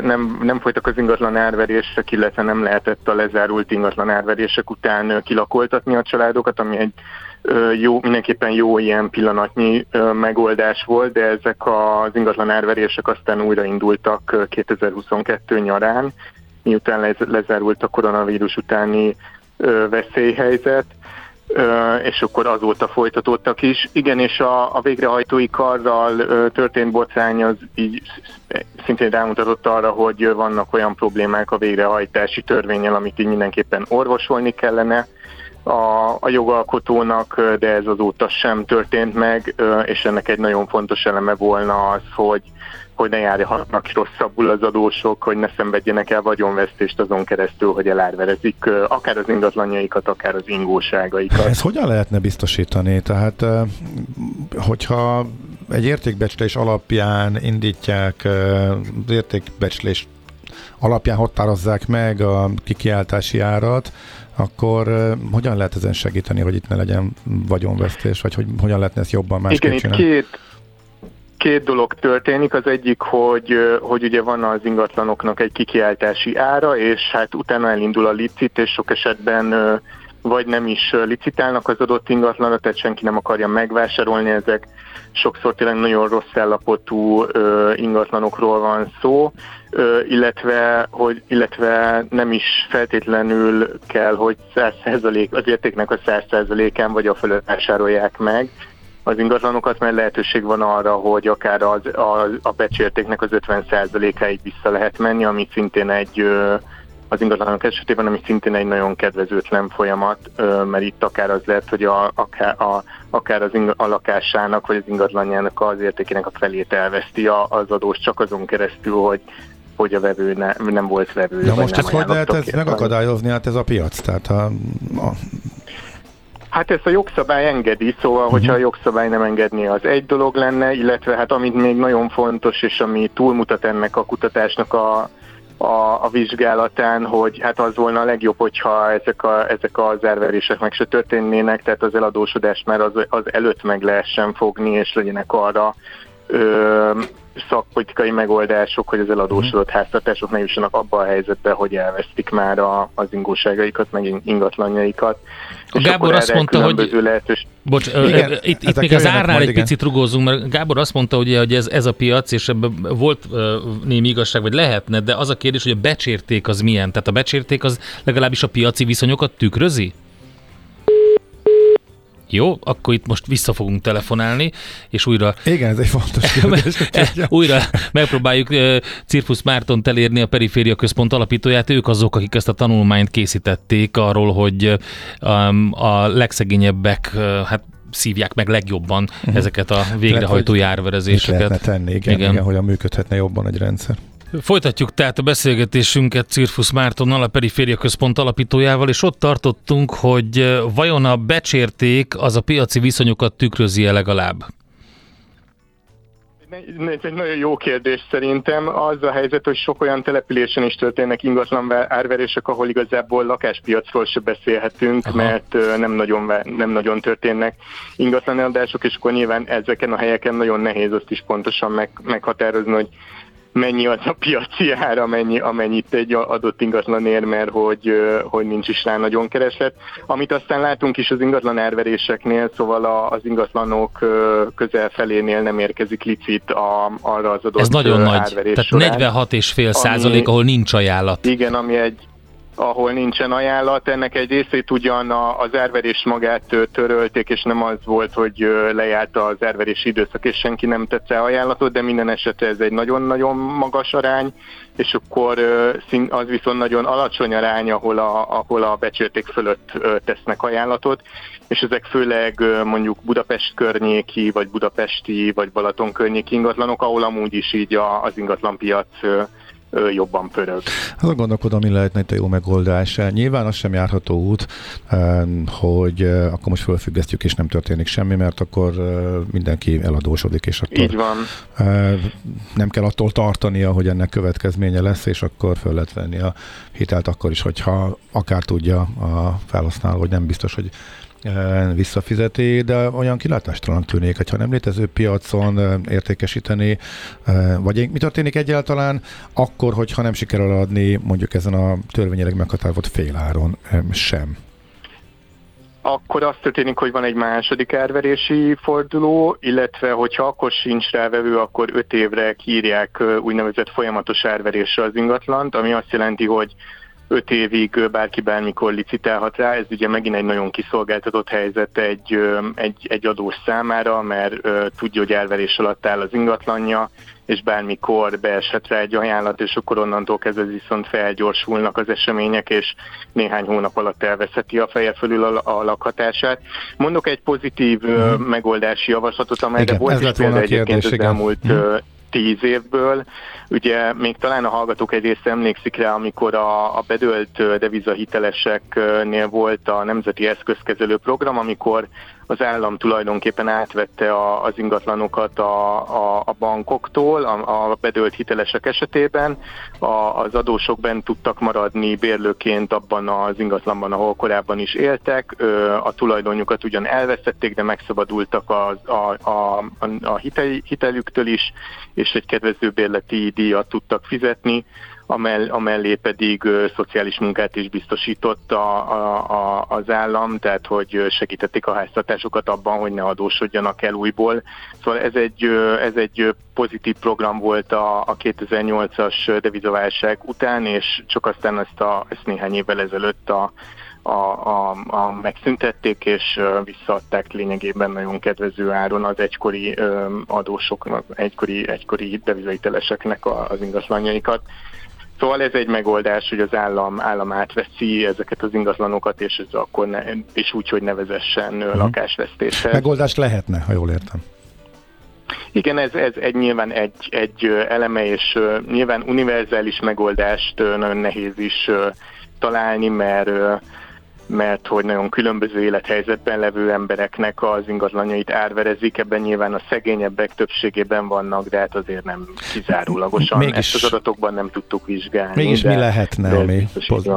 nem, nem folytak az ingatlan árverések, illetve nem lehetett a lezárult ingatlan árverések után kilakoltatni a családokat, ami egy jó, mindenképpen jó ilyen pillanatnyi megoldás volt, de ezek az ingatlan árverések aztán újraindultak 2022 nyarán, miután lezárult a koronavírus utáni veszélyhelyzet és akkor azóta folytatódtak is. Igen, és a, a végrehajtói karral történt botrány az így szintén rámutatott arra, hogy vannak olyan problémák a végrehajtási törvényel, amit így mindenképpen orvosolni kellene a, a jogalkotónak, de ez azóta sem történt meg, és ennek egy nagyon fontos eleme volna az, hogy hogy ne járhatnak rosszabbul az adósok, hogy ne szenvedjenek el vagyonvesztést azon keresztül, hogy elárverezik akár az ingatlanjaikat, akár az ingóságaikat. Ez hogyan lehetne biztosítani? Tehát, hogyha egy értékbecslés alapján indítják, az értékbecslés alapján határozzák meg a kikiáltási árat, akkor hogyan lehet ezen segíteni, hogy itt ne legyen vagyonvesztés, vagy hogy hogyan lehetne ezt jobban másképp Igen, csinálni? Két, két dolog történik. Az egyik, hogy, hogy ugye van az ingatlanoknak egy kikiáltási ára, és hát utána elindul a licit, és sok esetben vagy nem is licitálnak az adott ingatlanra, tehát senki nem akarja megvásárolni, ezek sokszor tényleg nagyon rossz állapotú ingatlanokról van szó, illetve, hogy, illetve nem is feltétlenül kell, hogy 100% az értéknek a 100%-án vagy a fölött vásárolják meg, az ingatlanokat, mert lehetőség van arra, hogy akár az, a, a becsértéknek az 50%-áig vissza lehet menni, ami szintén egy az ingatlanok esetében, ami szintén egy nagyon kedvezőtlen folyamat, mert itt akár az lehet, hogy a, akár, a, akár az inga, a lakásának vagy az ingatlanjának az értékének a felét elveszti az adós csak azon keresztül, hogy hogy a vevő ne, nem volt vevő. Na most ezt hogy lehet ezt megakadályozni? Hát ez a piac, tehát a, a Hát ezt a jogszabály engedi, szóval, uh-huh. hogyha a jogszabály nem engedné, az egy dolog lenne, illetve hát amit még nagyon fontos, és ami túlmutat ennek a kutatásnak a, a, a vizsgálatán, hogy hát az volna a legjobb, hogyha ezek, a, ezek az árverések meg se történnének, tehát az eladósodást már az, az előtt meg lehessen fogni, és legyenek arra ö, szakpolitikai megoldások, hogy az eladósodott mhm. háztartások ne jussanak abba a helyzetbe, hogy elvesztik már a, az ingóságaikat, meg ingatlanjaikat. A Gábor azt mondta, hogy... Lehetős... Bocs, igen, itt, itt még az árnál egy igen. picit rugózunk, mert Gábor azt mondta, ugye, hogy ez, ez a piac, és ebben volt uh, némi igazság, vagy lehetne, de az a kérdés, hogy a becsérték az milyen? Tehát a becsérték az legalábbis a piaci viszonyokat tükrözi? Jó, akkor itt most vissza fogunk telefonálni, és újra... Igen, ez egy fontos kérdés. újra megpróbáljuk uh, Cirkusz Márton elérni a Periféria Központ alapítóját. Ők azok, akik ezt a tanulmányt készítették arról, hogy um, a legszegényebbek, uh, hát szívják meg legjobban uh-huh. ezeket a végrehajtó járverezéseket. Mit lehetne tenni, igen, igen. igen, hogyan működhetne jobban egy rendszer. Folytatjuk tehát a beszélgetésünket Cirfusz Mártonnal, a Periféria Központ alapítójával, és ott tartottunk, hogy vajon a becsérték az a piaci viszonyokat tükrözi-e legalább? ez egy nagyon jó kérdés szerintem. Az a helyzet, hogy sok olyan településen is történnek ingatlan árverések, ahol igazából lakáspiacról se beszélhetünk, Aha. mert nem nagyon, nem nagyon történnek ingatlan eladások, és akkor nyilván ezeken a helyeken nagyon nehéz azt is pontosan meg, meghatározni, hogy mennyi az a piaci ár, amennyi, amennyit egy adott ingatlan ér, mert hogy, hogy nincs is rá nagyon kereslet. Amit aztán látunk is az ingatlan árveréseknél, szóval az ingatlanok közel felénél nem érkezik licit a, arra az adott Ez nagyon nagy, tehát során, 46,5 százalék, ahol nincs ajánlat. Igen, ami egy, ahol nincsen ajánlat. Ennek egy részét ugyan az árverés magát törölték, és nem az volt, hogy lejárt az árverési időszak, és senki nem tette ajánlatot, de minden esetre ez egy nagyon-nagyon magas arány, és akkor az viszont nagyon alacsony arány, ahol a, ahol a becsérték fölött tesznek ajánlatot, és ezek főleg mondjuk Budapest környéki, vagy budapesti, vagy Balaton környéki ingatlanok, ahol amúgy is így az ingatlanpiac jobban pörög. Azon gondolkodom, mi lehetne itt a jó megoldás. Nyilván az sem járható út, hogy akkor most fölfüggesztjük, és nem történik semmi, mert akkor mindenki eladósodik, és akkor Így van. nem kell attól tartania, hogy ennek következménye lesz, és akkor föl lehet venni a hitelt akkor is, hogyha akár tudja a felhasználó, hogy nem biztos, hogy visszafizeti, de olyan kilátástalan tűnik, hogyha nem létező piacon értékesíteni, vagy mi történik egyáltalán akkor, hogyha nem sikerül adni mondjuk ezen a törvényileg meghatározott féláron sem? akkor az történik, hogy van egy második árverési forduló, illetve hogyha akkor sincs rávevő, akkor öt évre kírják úgynevezett folyamatos árverésre az ingatlant, ami azt jelenti, hogy öt évig bárki bármikor licitálhat rá. Ez ugye megint egy nagyon kiszolgáltatott helyzet egy, egy, egy adós számára, mert tudja, hogy elverés alatt áll az ingatlanja, és bármikor beeshet rá egy ajánlat, és akkor onnantól kezdve viszont felgyorsulnak az események, és néhány hónap alatt elveszeti a feje fölül a, a lakhatását. Mondok egy pozitív uh-huh. megoldási javaslatot, amelyre igen, volt is példa egyébként az elmúlt uh-huh tíz évből. Ugye még talán a hallgatók egy része emlékszik rá, amikor a, a bedölt devizahiteleseknél volt a Nemzeti Eszközkezelő Program, amikor az állam tulajdonképpen átvette a, az ingatlanokat a, a, a bankoktól, a, a bedölt hitelesek esetében. A, az adósok bent tudtak maradni bérlőként abban az ingatlanban, ahol korábban is éltek. A tulajdonjukat ugyan elvesztették, de megszabadultak a, a, a, a hitel, hitelüktől is, és egy kedvező bérleti díjat tudtak fizetni amell, amellé pedig ö, szociális munkát is biztosított a, a, a, az állam, tehát hogy segítették a háztartásokat abban, hogy ne adósodjanak el újból. Szóval ez egy, ez egy pozitív program volt a, a 2008-as devizaválság után, és csak aztán ezt, a, ezt néhány évvel ezelőtt a, a, a, a megszüntették, és visszaadták lényegében nagyon kedvező áron az egykori adósoknak, egykori, egykori devizaiteleseknek az ingatlanjaikat. Szóval ez egy megoldás, hogy az állam, állam átveszi ezeket az ingatlanokat, és ez akkor ne, és úgy, hogy nevezessen uh-huh. lakásvesztéshez. Megoldást lehetne, ha jól értem. Igen, ez, ez egy nyilván egy, egy eleme, és nyilván univerzális megoldást nagyon nehéz is találni, mert mert hogy nagyon különböző élethelyzetben levő embereknek az ingatlanjait árverezik, ebben nyilván a szegényebbek többségében vannak, de hát azért nem kizárólagosan. Mégis, Ezt az adatokban nem tudtuk vizsgálni. Mégis de, mi lehetne, ami,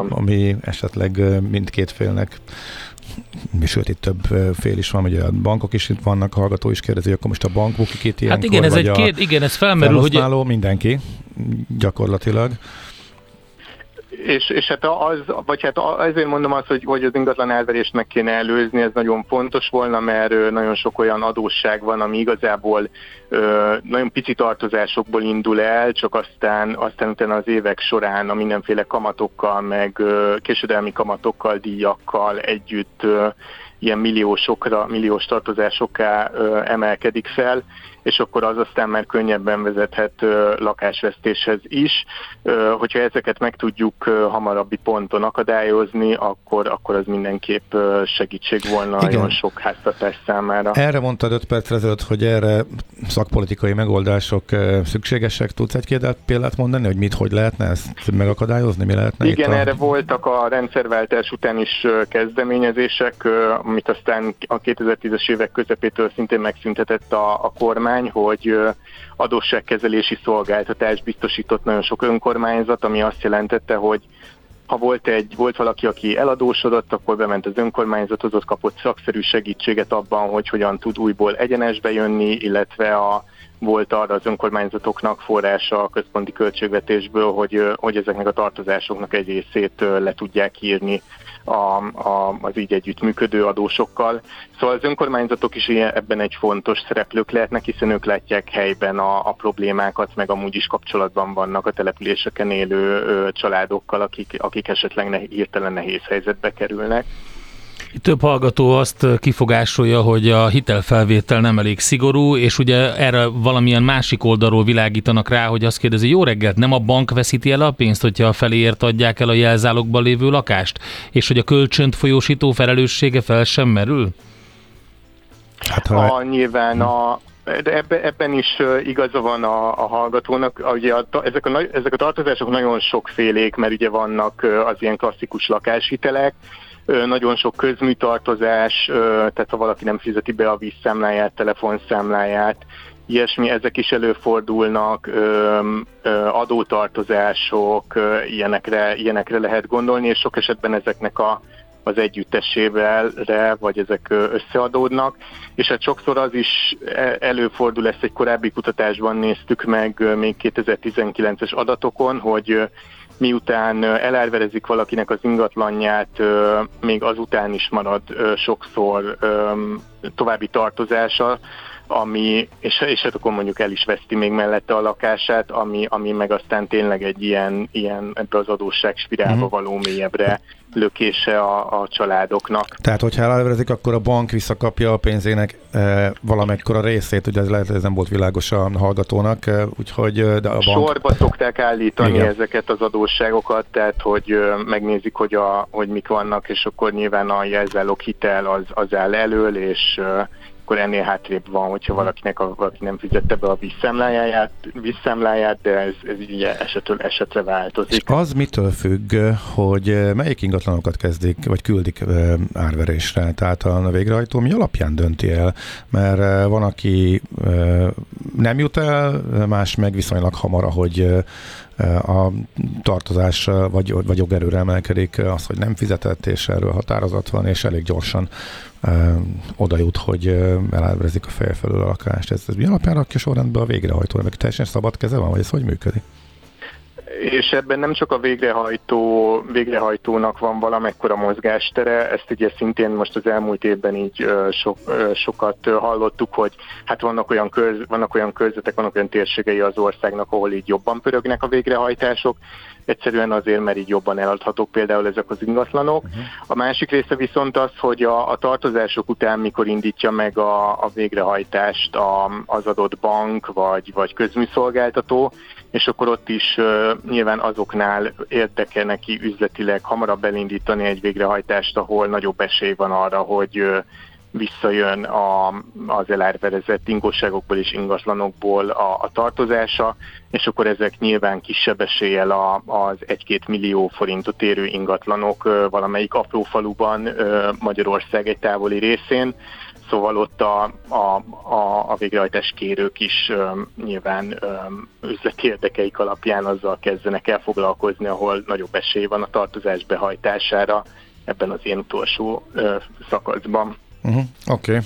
ami esetleg mindkét félnek mi sőt, itt több fél is van, ugye a bankok is itt vannak, a hallgató is kérdezi, akkor most a bank bukik itt Hát igen, ez egy két, igen, ez felmerül, hogy... mindenki gyakorlatilag. És, és hát az, vagy hát azért mondom azt, hogy, hogy az ingatlan elverést meg kéne előzni, ez nagyon fontos volna, mert nagyon sok olyan adósság van, ami igazából nagyon pici tartozásokból indul el, csak aztán, aztán utána az évek során a mindenféle kamatokkal, meg késedelmi kamatokkal, díjakkal együtt ilyen milliósokra, milliós tartozásokká emelkedik fel, és akkor az aztán már könnyebben vezethet lakásvesztéshez is. Hogyha ezeket meg tudjuk hamarabbi ponton akadályozni, akkor, akkor az mindenképp segítség volna Igen. nagyon sok háztartás számára. Erre mondtad 5 percre ezelőtt, hogy erre szakpolitikai megoldások szükségesek. Tudsz egy példát mondani, hogy mit, hogy lehetne ezt megakadályozni? Mi lehetne Igen, a... erre voltak a rendszerváltás után is kezdeményezések, amit aztán a 2010-es évek közepétől szintén megszüntetett a, a kormány, hogy adósságkezelési szolgáltatást biztosított nagyon sok önkormányzat, ami azt jelentette, hogy ha volt, egy, volt valaki, aki eladósodott, akkor bement az önkormányzathoz, ott kapott szakszerű segítséget abban, hogy hogyan tud újból egyenesbe jönni, illetve a, volt arra az önkormányzatoknak forrása a központi költségvetésből, hogy, hogy ezeknek a tartozásoknak egy részét le tudják írni a, a, az így együttműködő adósokkal. Szóval az önkormányzatok is ebben egy fontos szereplők lehetnek, hiszen ők látják helyben a, a problémákat, meg amúgy is kapcsolatban vannak a településeken élő ö, családokkal, akik, akik esetleg ne, hirtelen nehéz helyzetbe kerülnek. Több hallgató azt kifogásolja, hogy a hitelfelvétel nem elég szigorú, és ugye erre valamilyen másik oldalról világítanak rá, hogy azt kérdezi, jó reggelt, nem a bank veszíti el a pénzt, hogyha a feléért adják el a jelzálogban lévő lakást, és hogy a kölcsönt folyósító felelőssége fel sem merül? Hát, ha... a, nyilván a, de ebbe, ebben is igaza van a, a hallgatónak. Ugye a, ezek, a, ezek a tartozások nagyon sokfélék, mert ugye vannak az ilyen klasszikus lakáshitelek, nagyon sok közműtartozás, tehát ha valaki nem fizeti be a vízszámláját, telefonszámláját, ilyesmi, ezek is előfordulnak, adótartozások, ilyenekre, ilyenekre lehet gondolni, és sok esetben ezeknek a, az együttesével, vagy ezek összeadódnak, és hát sokszor az is e, előfordul, ezt egy korábbi kutatásban néztük meg még 2019-es adatokon, hogy miután elárverezik valakinek az ingatlanját, még azután is marad sokszor további tartozása, ami, és, és hát akkor mondjuk el is veszti még mellette a lakását, ami, ami meg aztán tényleg egy ilyen, ilyen ebbe az adósság spirálba uh-huh. való mélyebbre lökése a, a családoknak. Tehát, hogyha elverezik, akkor a bank visszakapja a pénzének e, valamekkora részét, ugye ez lehet, ez nem volt világos a hallgatónak, e, úgyhogy de a bank... Sorba szokták állítani Igen. ezeket az adósságokat, tehát, hogy e, megnézik, hogy, a, hogy mik vannak, és akkor nyilván a jelzálók hitel az, az áll elől, és e, akkor ennél hátrébb van, hogyha valakinek a, valaki nem fizette be a visszemláját, visszemláját de ez, ez ugye esetről esetre változik. És az mitől függ, hogy melyik ingatlanokat kezdik, vagy küldik árverésre? Tehát a végrehajtó mi alapján dönti el? Mert van, aki nem jut el, más meg viszonylag hamar, hogy a tartozás vagy, vagy jogerőre emelkedik az, hogy nem fizetett, és erről határozat van, és elég gyorsan oda jut, hogy elárverezik a feje felől a lakást. Ez, ez mi alapján rakja sorrendbe a végrehajtó? Meg teljesen szabad keze van, vagy ez hogy működik? És ebben nem csak a végrehajtó, végrehajtónak van valamekkora mozgástere, ezt ugye szintén most az elmúlt évben így so, sokat hallottuk, hogy hát vannak olyan, köz, vannak olyan körzetek, vannak olyan térségei az országnak, ahol így jobban pörögnek a végrehajtások, egyszerűen azért, mert így jobban eladhatók például ezek az ingatlanok. Uh-huh. A másik része viszont az, hogy a, a tartozások után mikor indítja meg a, a végrehajtást a, az adott bank vagy, vagy közműszolgáltató, és akkor ott is uh, nyilván azoknál érdeke neki üzletileg hamarabb elindítani egy végrehajtást, ahol nagyobb esély van arra, hogy uh, visszajön a, az elárverezett ingosságokból és ingatlanokból a, a tartozása, és akkor ezek nyilván kisebb eséllyel a, az 1-2 millió forintot érő ingatlanok valamelyik apró faluban Magyarország egy távoli részén, szóval ott a, a, a, a végrehajtás kérők is um, nyilván um, üzleti érdekeik alapján azzal kezdenek el foglalkozni, ahol nagyobb esély van a tartozás behajtására ebben az én utolsó szakaszban. Uh-huh. Oké. Okay.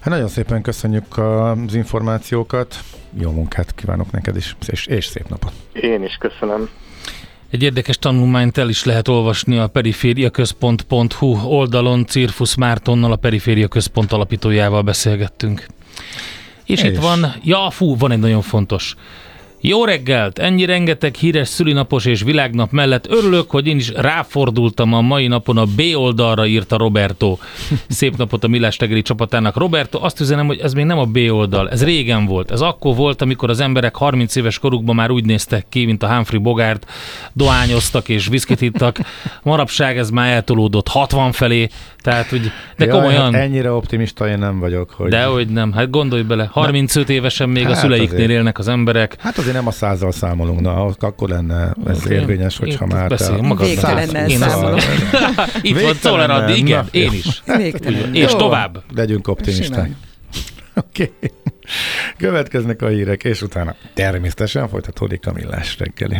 Hát nagyon szépen köszönjük az információkat. Jó munkát kívánok neked is, és, és szép napot. Én is köszönöm. Egy érdekes tanulmányt el is lehet olvasni a perifériaközpont.hu oldalon. Cirfusz Mártonnal, a Periféria Központ alapítójával beszélgettünk. És, és itt van, ja fú, van egy nagyon fontos jó reggelt! Ennyi rengeteg híres szülinapos és világnap mellett örülök, hogy én is ráfordultam a mai napon a B oldalra, írta Roberto. Szép napot a Millás tegeli csapatának. Roberto, azt üzenem, hogy ez még nem a B oldal, ez régen volt. Ez akkor volt, amikor az emberek 30 éves korukban már úgy néztek ki, mint a Humphrey Bogart, dohányoztak és viszkit ittak. Marapság ez már eltolódott 60 felé, tehát úgy, de Jaj, komolyan. Hát ennyire optimista én nem vagyok. Hogy... De hogy nem, hát gondolj bele, 35 évesen még hát a szüleiknél azért. élnek az emberek. Hát az azért nem a százzal számolunk, na, akkor lenne ez Oké. érvényes, hogyha Én már beszélj te... magadnak. Végtelennel Én számolok. Itt van Czoller Andi, igen, Na, én is. Végtelen. És tovább. Legyünk optimisták. Oké. Okay. Következnek a hírek, és utána természetesen folytatódik a millás reggeli.